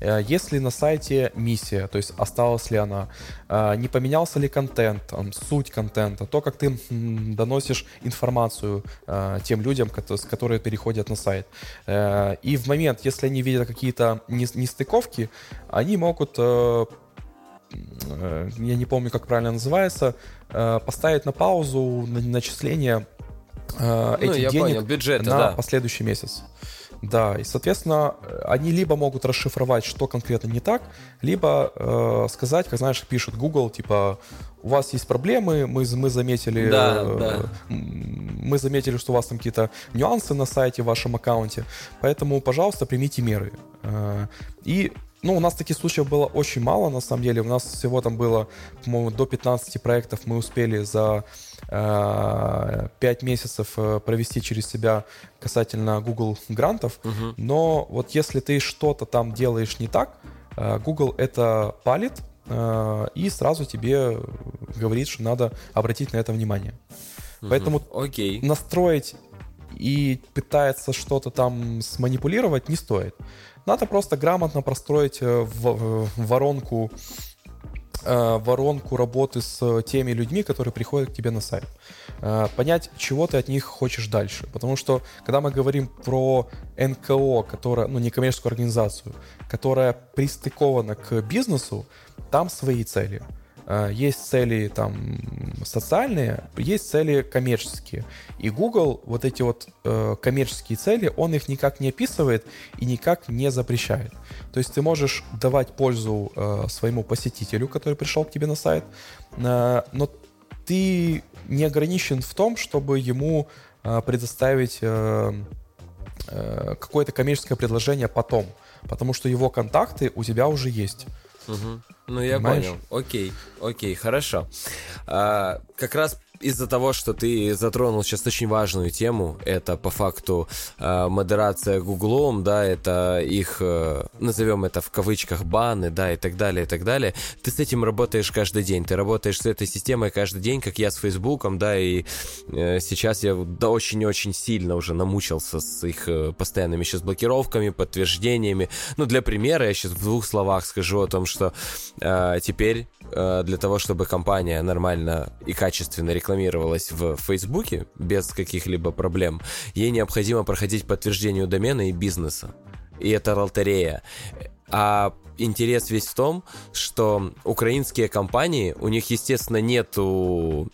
Э, если на сайте миссия, то есть осталась ли она, э, не поменялся ли контент, суть контента, то, как ты доносишь информацию э, тем людям, которые переходят на сайт. И в момент, если они видят какие-то нестыковки, они могут я не помню, как правильно называется, поставить на паузу начисление ну, этих денег понял, бюджета, на да. последующий месяц. Да, и, соответственно, они либо могут расшифровать, что конкретно не так, либо э, сказать, как знаешь, пишут Google, типа, у вас есть проблемы, мы, мы заметили, да, э, да. мы заметили, что у вас там какие-то нюансы на сайте, в вашем аккаунте, поэтому, пожалуйста, примите меры. Э, и ну, у нас таких случаев было очень мало, на самом деле. У нас всего там было, по-моему, до 15 проектов мы успели за э, 5 месяцев э, провести через себя касательно Google грантов. Угу. Но вот если ты что-то там делаешь не так, э, Google это палит э, и сразу тебе говорит, что надо обратить на это внимание. Угу. Поэтому Окей. настроить и пытается что-то там сманипулировать не стоит. Надо просто грамотно простроить э, воронку э, воронку работы с теми людьми, которые приходят к тебе на сайт. Э, понять, чего ты от них хочешь дальше. Потому что, когда мы говорим про НКО, которая, ну, некоммерческую организацию, которая пристыкована к бизнесу, там свои цели. Э, есть цели там социальные, есть цели коммерческие. И Google вот эти вот э, коммерческие цели, он их никак не описывает и никак не запрещает. То есть ты можешь давать пользу э, своему посетителю, который пришел к тебе на сайт, э, но ты не ограничен в том, чтобы ему э, предоставить э, э, какое-то коммерческое предложение потом, потому что его контакты у тебя уже есть. Угу. Ну, я Понимаешь? понял. Окей, окей, хорошо. А, как раз из-за того, что ты затронул сейчас очень важную тему, это по факту э, модерация Гуглом, да, это их, э, назовем это в кавычках, баны, да, и так далее, и так далее. Ты с этим работаешь каждый день, ты работаешь с этой системой каждый день, как я с Фейсбуком, да, и э, сейчас я да, очень-очень сильно уже намучился с их э, постоянными сейчас блокировками, подтверждениями. Ну, для примера, я сейчас в двух словах скажу о том, что э, теперь э, для того, чтобы компания нормально и качественно рекламировалась в Фейсбуке без каких-либо проблем, ей необходимо проходить подтверждение домена и бизнеса. И это лотерея. А интерес весь в том, что украинские компании, у них, естественно, нету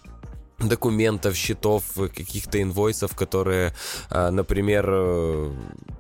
документов, счетов, каких-то инвойсов, которые, а, например, э,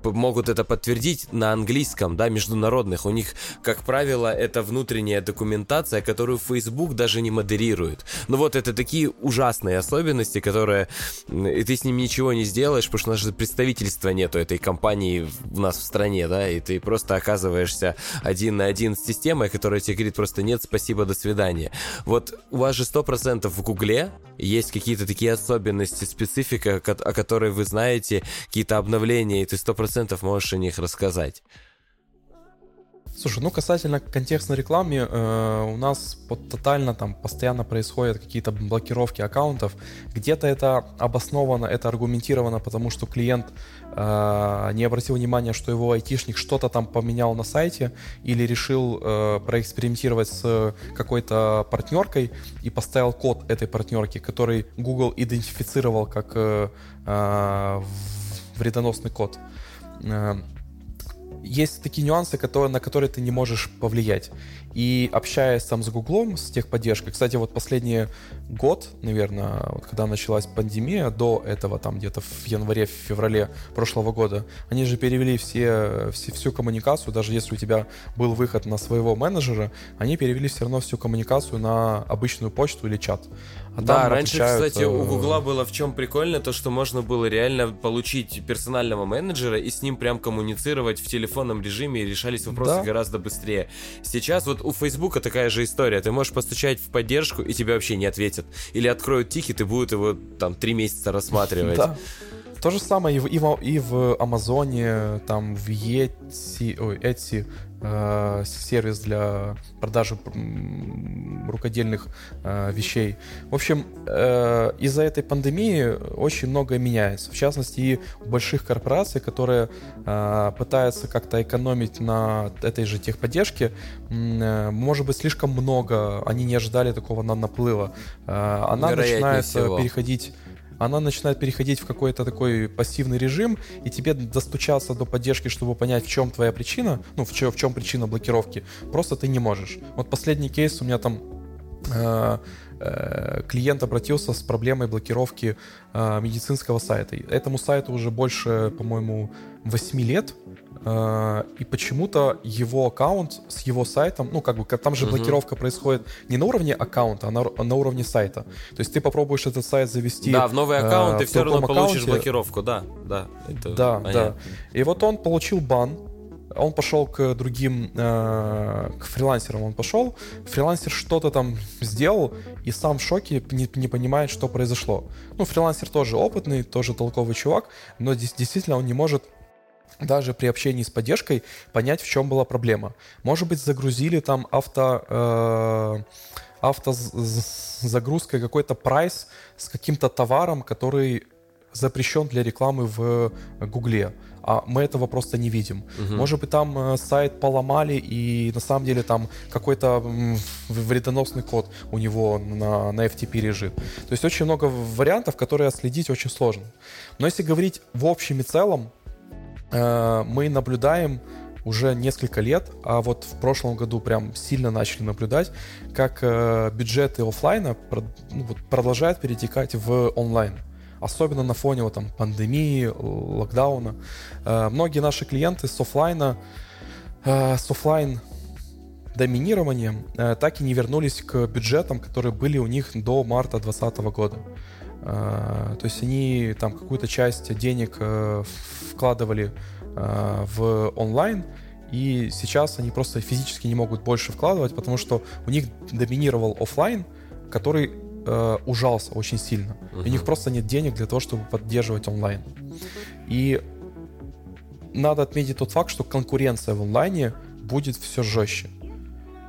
могут это подтвердить на английском, да, международных. У них, как правило, это внутренняя документация, которую Facebook даже не модерирует. Ну вот это такие ужасные особенности, которые и ты с ним ничего не сделаешь, потому что у нас же представительства нету этой компании у нас в стране, да, и ты просто оказываешься один на один с системой, которая тебе говорит просто нет, спасибо, до свидания. Вот у вас же 100% в Гугле есть какие-то такие особенности, специфика, о которой вы знаете, какие-то обновления, и ты сто процентов можешь о них рассказать. Слушай, ну касательно контекстной рекламы, э, у нас вот, тотально там постоянно происходят какие-то блокировки аккаунтов. Где-то это обосновано, это аргументировано, потому что клиент э, не обратил внимания, что его айтишник что-то там поменял на сайте или решил э, проэкспериментировать с какой-то партнеркой и поставил код этой партнерки, который Google идентифицировал как э, э, вредоносный код. Есть такие нюансы, которые, на которые ты не можешь повлиять. И общаясь там с Гуглом, с техподдержкой, кстати, вот последний год, наверное, вот когда началась пандемия, до этого, там где-то в январе, в феврале прошлого года, они же перевели все, все, всю коммуникацию, даже если у тебя был выход на своего менеджера, они перевели все равно всю коммуникацию на обычную почту или чат. А да, раньше, отвечают... кстати, у э, Гугла было в чем прикольно, то, что можно было реально получить персонального менеджера и с ним прям коммуницировать в телефонном режиме и решались вопросы да. гораздо быстрее. Сейчас вот у Фейсбука такая же история. Ты можешь постучать в поддержку, и тебе вообще не ответят. Или откроют тикет и будут его там три месяца рассматривать. Да. То же самое и в, и в, и в Амазоне, там в Etsy, ой, Etsy сервис для продажи рукодельных э, вещей. В общем, э, из-за этой пандемии очень многое меняется. В частности, и у больших корпораций, которые э, пытаются как-то экономить на этой же техподдержке, э, может быть, слишком много, они не ожидали такого на наплыва. Э, она начинает всего. переходить она начинает переходить в какой-то такой пассивный режим, и тебе достучаться до поддержки, чтобы понять, в чем твоя причина, ну, в, чем, в чем причина блокировки, просто ты не можешь. Вот последний кейс у меня там э, э, клиент обратился с проблемой блокировки э, медицинского сайта. Этому сайту уже больше, по-моему, 8 лет, и почему-то его аккаунт с его сайтом, ну, как бы, там же блокировка происходит не на уровне аккаунта, а на, на уровне сайта. То есть ты попробуешь этот сайт завести... Да, в новый аккаунт э, ты все равно аккаунте. получишь блокировку, да, да. Это да, понятно. да. И вот он получил бан, он пошел к другим, э, к фрилансерам он пошел, фрилансер что-то там сделал и сам в шоке не, не понимает, что произошло. Ну, фрилансер тоже опытный, тоже толковый чувак, но действительно он не может даже при общении с поддержкой понять, в чем была проблема. Может быть, загрузили там авто, э, автозагрузкой какой-то прайс с каким-то товаром, который запрещен для рекламы в Гугле. а мы этого просто не видим. Угу. Может быть, там э, сайт поломали, и на самом деле там какой-то вредоносный код у него на, на FTP лежит. То есть очень много вариантов, которые отследить очень сложно. Но если говорить в общем и целом, мы наблюдаем уже несколько лет, а вот в прошлом году прям сильно начали наблюдать, как э, бюджеты офлайна ну, продолжают перетекать в онлайн. Особенно на фоне вот, там, пандемии, локдауна. Э, многие наши клиенты с офлайна, э, с офлайн доминированием э, так и не вернулись к бюджетам, которые были у них до марта 2020 года. Э, то есть они там какую-то часть денег э, вкладывали Э, в онлайн, и сейчас они просто физически не могут больше вкладывать, потому что у них доминировал офлайн, который э, ужался очень сильно. Uh-huh. у них просто нет денег для того, чтобы поддерживать онлайн. И надо отметить тот факт, что конкуренция в онлайне будет все жестче.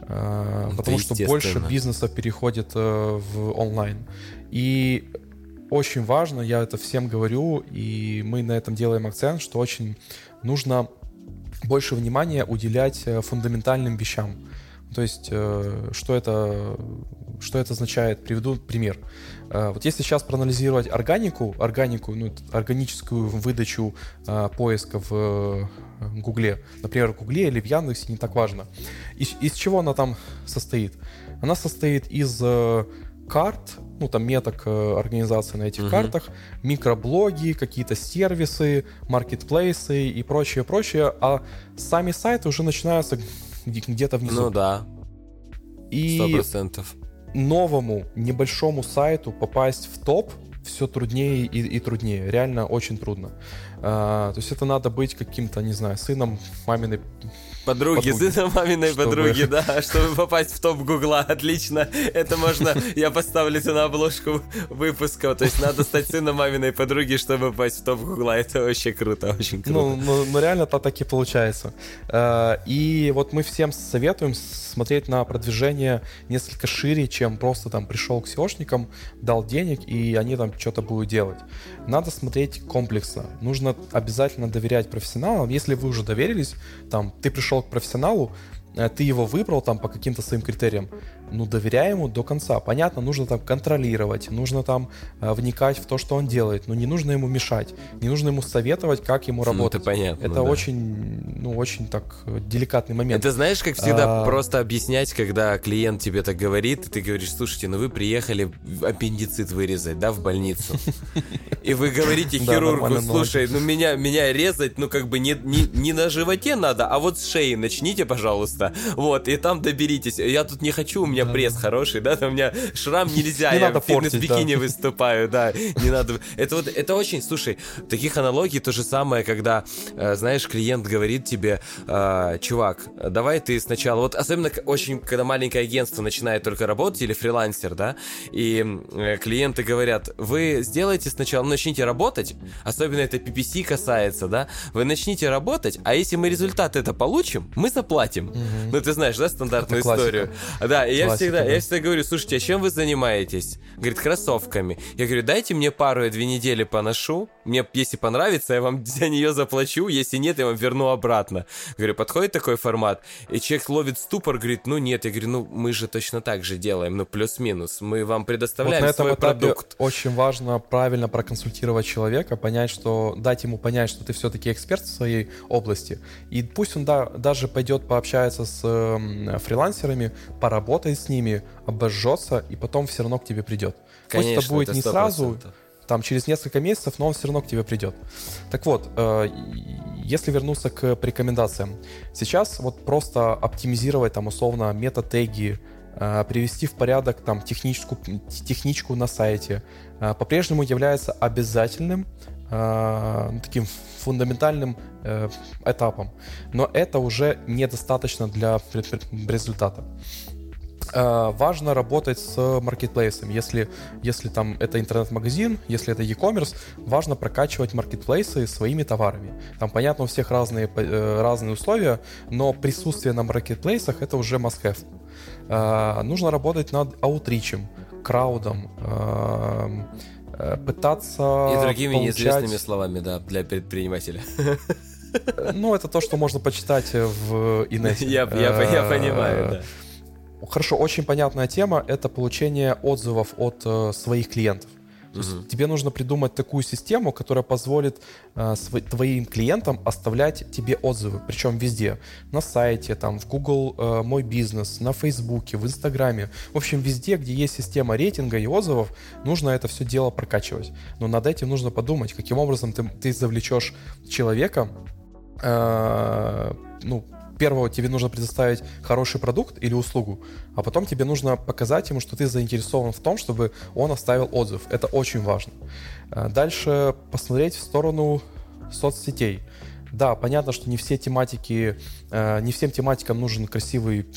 Э, потому что больше бизнеса переходит э, в онлайн. И очень важно, я это всем говорю, и мы на этом делаем акцент, что очень нужно больше внимания уделять э, фундаментальным вещам. То есть, э, что это, что это означает? Приведу пример. Э, вот если сейчас проанализировать органику, органику, ну, органическую выдачу поиска в Гугле, например, в Гугле или в Яндексе, не так важно. Из, из чего она там состоит? Она состоит из карт, ну там меток э, организации на этих угу. картах, микроблоги, какие-то сервисы, маркетплейсы и прочее, прочее, а сами сайты уже начинаются где-то внизу. Ну да. И 100%. новому небольшому сайту попасть в топ все труднее и, и труднее. Реально очень трудно. А, то есть это надо быть каким-то, не знаю, сыном маминой Подруги, подруги. сына маминой чтобы... подруги, да, чтобы попасть в топ Гугла. Отлично. Это можно, я поставлю это на обложку выпуска. То есть надо стать сыном маминой подруги, чтобы попасть в топ Гугла. Это вообще круто, очень круто. Ну, ну, ну реально то так и получается. А, и вот мы всем советуем смотреть на продвижение несколько шире, чем просто там пришел к SEOшникам, дал денег, и они там что-то будут делать. Надо смотреть комплексно. Нужно обязательно доверять профессионалам. Если вы уже доверились, там, ты пришел к профессионалу, Э, ты его выбрал там по каким-то своим критериям, ну, доверяй ему до конца. Понятно, нужно там контролировать, нужно там э, вникать в то, что он делает, но не нужно ему мешать, не нужно ему советовать, как ему работать. Ну, это понятно. Это да. очень, ну, очень так деликатный момент. Это знаешь, как всегда, а... просто объяснять, когда клиент тебе так говорит, и ты говоришь, слушайте, ну вы приехали аппендицит вырезать, да, в больницу. И вы говорите хирургу, слушай, ну меня, меня резать, ну как бы не, не, не на животе надо, а вот с шеи начните, пожалуйста. Вот, и там доберитесь. Я тут не хочу, у меня пресс хороший, да, у меня шрам нельзя, не я в фитнес-бикини выступаю, да, не надо. Это вот, это очень, слушай, таких аналогий то же самое, когда, э, знаешь, клиент говорит тебе, э, чувак, давай ты сначала, вот особенно очень, когда маленькое агентство начинает только работать или фрилансер, да, и э, клиенты говорят, вы сделайте сначала, начните работать, особенно это PPC касается, да, вы начните работать, а если мы результат это получим, мы заплатим. Угу. Ну, ты знаешь, да, стандартную историю? Да, и я всегда, да. я всегда говорю, слушайте, а чем вы занимаетесь? Говорит, кроссовками. Я говорю, дайте мне пару, я две недели поношу, мне, если понравится, я вам за нее заплачу, если нет, я вам верну обратно. Говорю, подходит такой формат? И человек ловит ступор, говорит, ну нет, я говорю, ну мы же точно так же делаем, ну плюс-минус, мы вам предоставляем вот свой продукт. очень важно правильно проконсультировать человека, понять, что, дать ему понять, что ты все-таки эксперт в своей области, и пусть он да, даже пойдет пообщается с э, фрилансерами, поработает с ними, обожжется, и потом все равно к тебе придет. Конечно, Пусть это будет это не сразу, там через несколько месяцев, но он все равно к тебе придет. Так вот, э, если вернуться к рекомендациям, сейчас вот просто оптимизировать там условно метатеги, э, привести в порядок там техническую, техничку на сайте, э, по-прежнему является обязательным э, таким фундаментальным этапом. Но это уже недостаточно для результата. Э, важно работать с маркетплейсом. Если, если там это интернет-магазин, если это e-commerce, важно прокачивать маркетплейсы своими товарами. Там, понятно, у всех разные, э, разные условия, но присутствие на маркетплейсах это уже must-have. Э, нужно работать над аутричем, краудом, э, пытаться И другими получать... неизвестными словами, да, для предпринимателя. Ну, это то, что можно почитать в инете. Я понимаю, да. Хорошо, очень понятная тема — это получение отзывов от э, своих клиентов. То есть тебе нужно придумать такую систему, которая позволит э, св- твоим клиентам оставлять тебе отзывы, причем везде. На сайте, там, в Google э, Мой бизнес, на Фейсбуке, в Инстаграме. В общем, везде, где есть система рейтинга и отзывов, нужно это все дело прокачивать. Но над этим нужно подумать, каким образом ты, ты завлечешь человека, э, ну, первого тебе нужно предоставить хороший продукт или услугу, а потом тебе нужно показать ему, что ты заинтересован в том, чтобы он оставил отзыв. Это очень важно. Э, дальше посмотреть в сторону соцсетей. Да, понятно, что не все тематики, э, не всем тематикам нужен красивый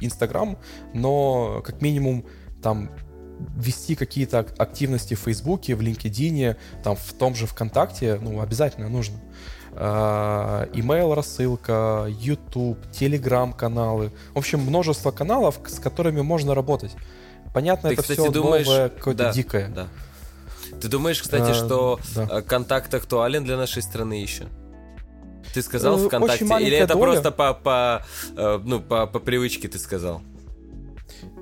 Инстаграм, но как минимум там вести какие-то активности в Фейсбуке, в LinkedIn, там в том же ВКонтакте, ну, обязательно нужно. А, рассылка, YouTube, Telegram каналы. В общем, множество каналов, с которыми можно работать. Понятно, Ты, это кстати, все думаешь... новое, какое-то да, дикое. Да. Ты думаешь, кстати, а, что да. контакт актуален для нашей страны еще? Ты сказал э, ВКонтакте, или это доля. просто по, по, э, ну, по, по привычке ты сказал?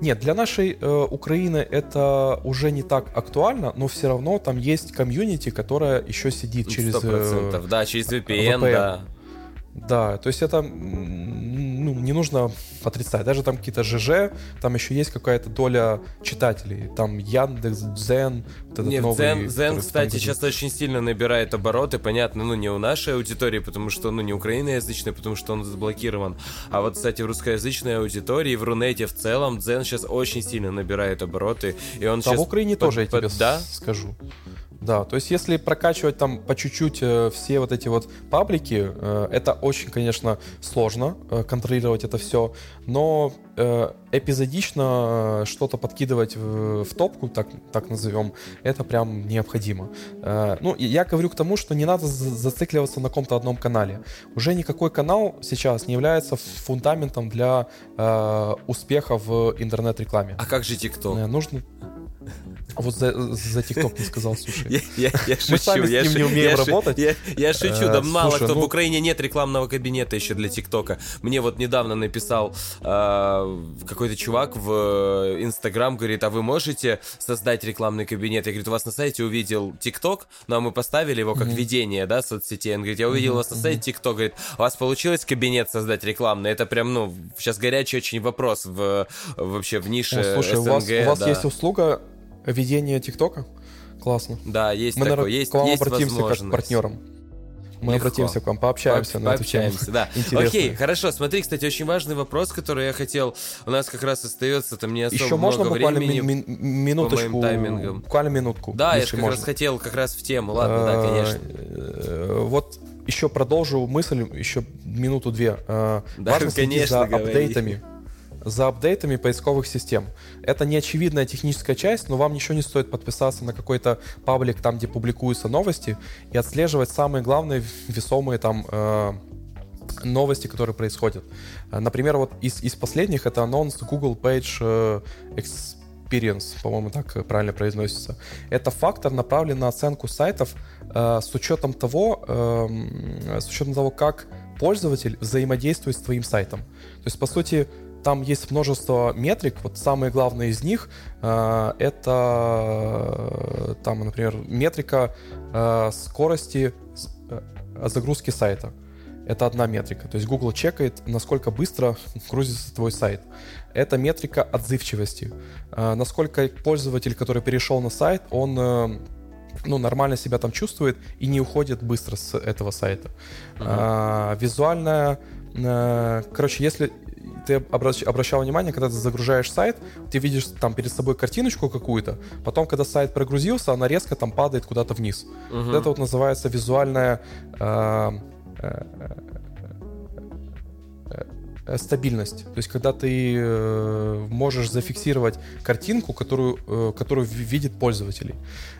Нет, для нашей э, Украины это уже не так актуально, но все равно там есть комьюнити, которая еще сидит через... 100%, э, да, через VPN, VPN. да. Да, то есть это ну, не нужно отрицать. Даже там какие-то ЖЖ, там еще есть какая-то доля читателей. Там Яндекс, Дзен, вот этот Нет, новый... Дзен, Дзен кстати, сейчас очень сильно набирает обороты. Понятно, ну не у нашей аудитории, потому что, ну не украиноязычной, потому что он заблокирован. А вот, кстати, в русскоязычной аудитории, в Рунете в целом, Дзен сейчас очень сильно набирает обороты. И он да, сейчас... в Украине под, тоже, я тебе да? скажу. Да, то есть если прокачивать там по чуть-чуть э, все вот эти вот паблики, э, это очень, конечно, сложно э, контролировать это все, но эпизодично что-то подкидывать в, в топку, так, так назовем, это прям необходимо. Ну, я говорю к тому, что не надо зацикливаться на каком-то одном канале. Уже никакой канал сейчас не является фундаментом для успеха в интернет-рекламе. А как же ТикТок? Нужно... Вот за, за TikTok не сказал, слушай. Я, я, я шучу. Мы сами я с ним не умеем я работать. Я, я шучу, да э, мало слушай, кто. Ну... В Украине нет рекламного кабинета еще для ТикТока. Мне вот недавно написал э, какой-то чувак в Инстаграм, говорит, а вы можете создать рекламный кабинет? Я говорю, у вас на сайте увидел ТикТок, ну а мы поставили его как mm-hmm. видение, да, соцсетей. Он говорит, я увидел mm-hmm. вас на сайте ТикТок, говорит, у вас получилось кабинет создать рекламный? Это прям, ну, сейчас горячий очень вопрос в вообще в нише О, слушай, СНГ. У вас, у вас да. есть услуга ведение ТикТока. Классно. Да, есть Мы такое, есть, к вам есть обратимся как к партнерам. Мы Легко. обратимся к вам, пообщаемся По- на пообщаемся, да. Интересно. Окей, хорошо. Смотри, кстати, очень важный вопрос, который я хотел... У нас как раз остается там не особо Еще можно много буквально времени ми- ми- минуточку, таймингам. буквально минутку. Да, я же как можно. раз хотел как раз в тему. Ладно, да, конечно. Э, вот еще продолжу мысль, еще минуту-две. Э, да, Важно следить за апдейтами за апдейтами поисковых систем. Это не очевидная техническая часть, но вам ничего не стоит подписаться на какой-то паблик, там, где публикуются новости, и отслеживать самые главные весомые там э, новости, которые происходят. Например, вот из, из последних это анонс Google Page э, Experience, по-моему, так правильно произносится. Это фактор, направлен на оценку сайтов э, с учетом того, э, с учетом того, как пользователь взаимодействует с твоим сайтом. То есть, по сути, там есть множество метрик. Вот самые главные из них э, это, там, например, метрика э, скорости э, загрузки сайта. Это одна метрика. То есть Google чекает, насколько быстро грузится твой сайт. Это метрика отзывчивости. Э, насколько пользователь, который перешел на сайт, он э, ну, нормально себя там чувствует и не уходит быстро с этого сайта. Uh-huh. А, визуальная, а, короче, если ты обращ, обращал внимание, когда ты загружаешь сайт, ты видишь там перед собой картиночку какую-то, потом, когда сайт прогрузился, она резко там падает куда-то вниз. Угу. Вот это вот называется визуальная... Э, э, стабильность. То есть, когда ты э, можешь зафиксировать картинку, которую, э, которую видит пользователь.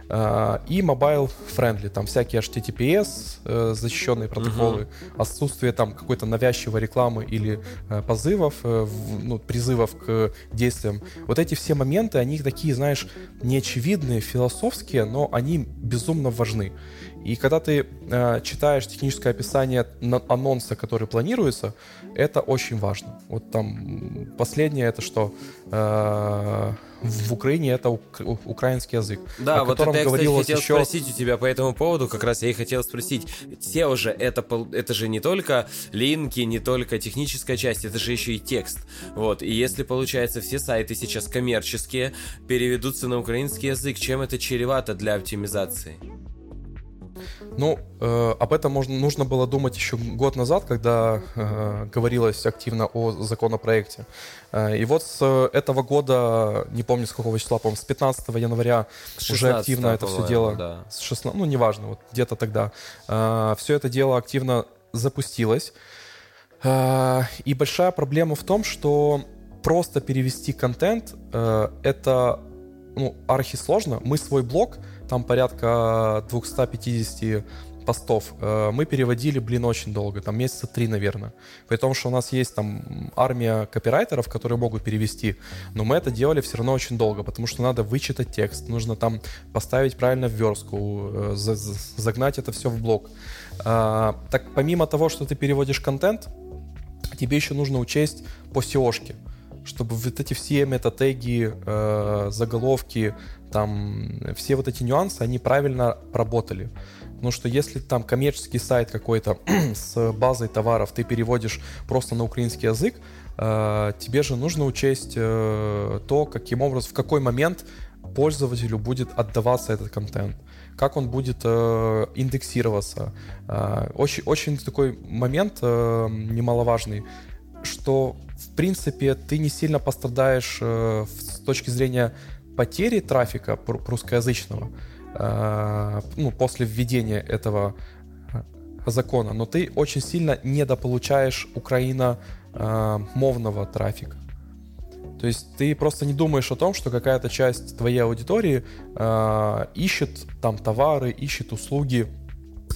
Э, и mobile friendly, там всякие HTTPS, э, защищенные протоколы, отсутствие там какой-то навязчивой рекламы или э, позывов, э, ну, призывов к действиям. Вот эти все моменты, они такие, знаешь, неочевидные, философские, но они безумно важны. И когда ты э, читаешь техническое описание анонса, который планируется, это очень важно. Вот там последнее это что э, в Украине это ук- украинский язык. Да, вот это я, кстати, хотел еще... спросить у тебя по этому поводу, как раз я и хотел спросить. SEO же это, это же не только линки, не только техническая часть, это же еще и текст. Вот, и если, получается, все сайты сейчас коммерческие переведутся на украинский язык, чем это чревато для оптимизации? Ну, э, об этом можно, нужно было думать еще год назад, когда э, говорилось активно о законопроекте. Э, и вот с этого года, не помню с какого числа, по-моему, с 15 января уже активно это все дело... Да. С 16, ну, неважно, вот где-то тогда. Э, все это дело активно запустилось. Э, и большая проблема в том, что просто перевести контент э, это ну, архисложно. Мы свой блог там порядка 250 постов. Э, мы переводили, блин, очень долго, там месяца три, наверное. При том, что у нас есть там армия копирайтеров, которые могут перевести, но мы это делали все равно очень долго, потому что надо вычитать текст, нужно там поставить правильно в верстку, э, загнать это все в блок. Э, так помимо того, что ты переводишь контент, тебе еще нужно учесть по SEO-шке чтобы вот эти все метатеги, заголовки, там все вот эти нюансы, они правильно работали. Потому что если там коммерческий сайт какой-то с базой товаров ты переводишь просто на украинский язык, э, тебе же нужно учесть э, то, каким образом, в какой момент пользователю будет отдаваться этот контент, как он будет э, индексироваться. Э, очень, очень такой момент э, немаловажный, что в принципе ты не сильно пострадаешь э, с точки зрения потери трафика русскоязычного э, ну, после введения этого э, закона, но ты очень сильно недополучаешь украиномовного трафика. То есть ты просто не думаешь о том, что какая-то часть твоей аудитории э, ищет там товары, ищет услуги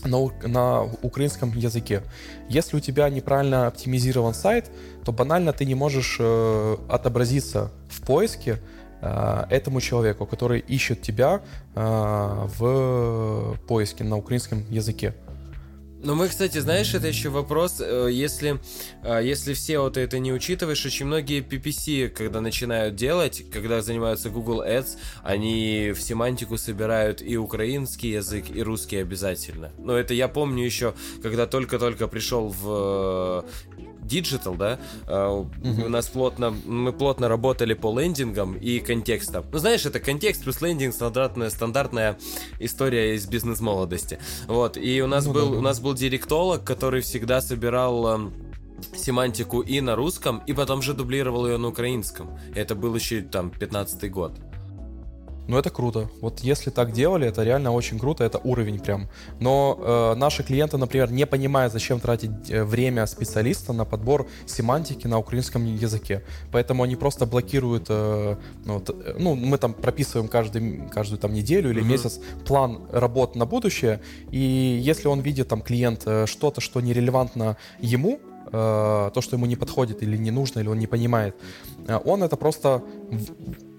на, на украинском языке. Если у тебя неправильно оптимизирован сайт, то банально ты не можешь э, отобразиться в поиске этому человеку, который ищет тебя э, в поиске на украинском языке. Ну, мы, кстати, знаешь, это еще вопрос, э, если, э, если все вот это не учитываешь, очень многие PPC, когда начинают делать, когда занимаются Google Ads, они в семантику собирают и украинский язык, и русский обязательно. Но это я помню еще, когда только-только пришел в Digital, да, uh-huh. у нас плотно, мы плотно работали по лендингам и контекстам. Ну, знаешь, это контекст плюс лендинг, стандартная, стандартная история из бизнес-молодости. Вот, и у нас, ну, был, да, да. у нас был директолог, который всегда собирал эм, семантику и на русском, и потом же дублировал ее на украинском. Это был еще там 15 год. Ну, это круто. Вот если так делали, это реально очень круто, это уровень прям. Но э, наши клиенты, например, не понимают, зачем тратить э, время специалиста на подбор семантики на украинском языке. Поэтому они просто блокируют, э, ну, вот, э, ну, мы там прописываем каждый, каждую там неделю или mm-hmm. месяц план работ на будущее, и если он видит там клиент э, что-то, что нерелевантно ему, то, что ему не подходит или не нужно, или он не понимает, он это просто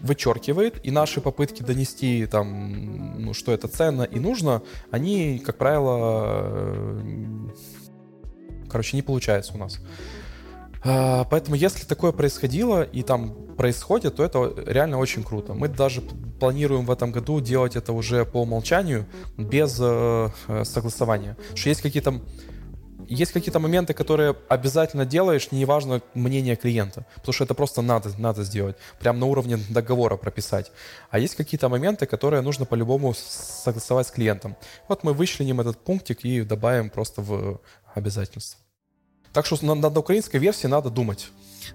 вычеркивает, и наши попытки донести, там, ну, что это ценно и нужно, они, как правило, э, короче, не получается у нас. А, поэтому, если такое происходило и там происходит, то это реально очень круто. Мы даже планируем в этом году делать это уже по умолчанию, без э, э согласования. Что есть какие-то есть какие-то моменты, которые обязательно делаешь, неважно мнение клиента, потому что это просто надо, надо сделать, прям на уровне договора прописать. А есть какие-то моменты, которые нужно по-любому согласовать с клиентом. Вот мы вычленим этот пунктик и добавим просто в обязательства. Так что над, над украинской версией надо думать.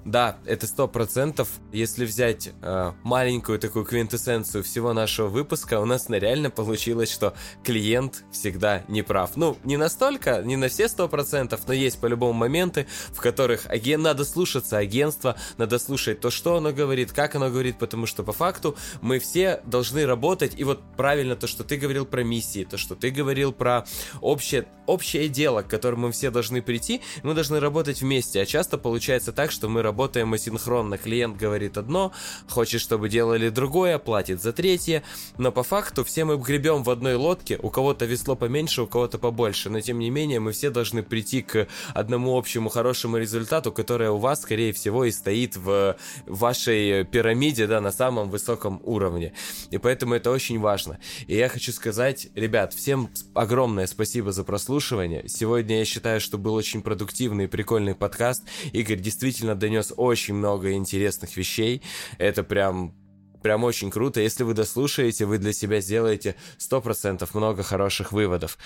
Да, это сто процентов. Если взять э, маленькую такую квинтэссенцию всего нашего выпуска, у нас на реально получилось, что клиент всегда не прав. Ну, не настолько, не на все сто процентов, но есть по-любому моменты, в которых аген... надо слушаться агентства, надо слушать то, что оно говорит, как оно говорит, потому что по факту мы все должны работать. И вот правильно то, что ты говорил про миссии, то, что ты говорил про общее, общее дело, к которому мы все должны прийти, мы должны работать вместе. А часто получается так, что мы работаем асинхронно. Клиент говорит одно, хочет, чтобы делали другое, платит за третье, но по факту все мы гребем в одной лодке, у кого-то весло поменьше, у кого-то побольше, но тем не менее мы все должны прийти к одному общему хорошему результату, которое у вас, скорее всего, и стоит в вашей пирамиде, да, на самом высоком уровне. И поэтому это очень важно. И я хочу сказать, ребят, всем огромное спасибо за прослушивание. Сегодня я считаю, что был очень продуктивный и прикольный подкаст. Игорь действительно донес очень много интересных вещей. Это прям прям очень круто. Если вы дослушаете, вы для себя сделаете 100% много хороших выводов.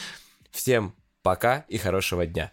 Всем пока и хорошего дня.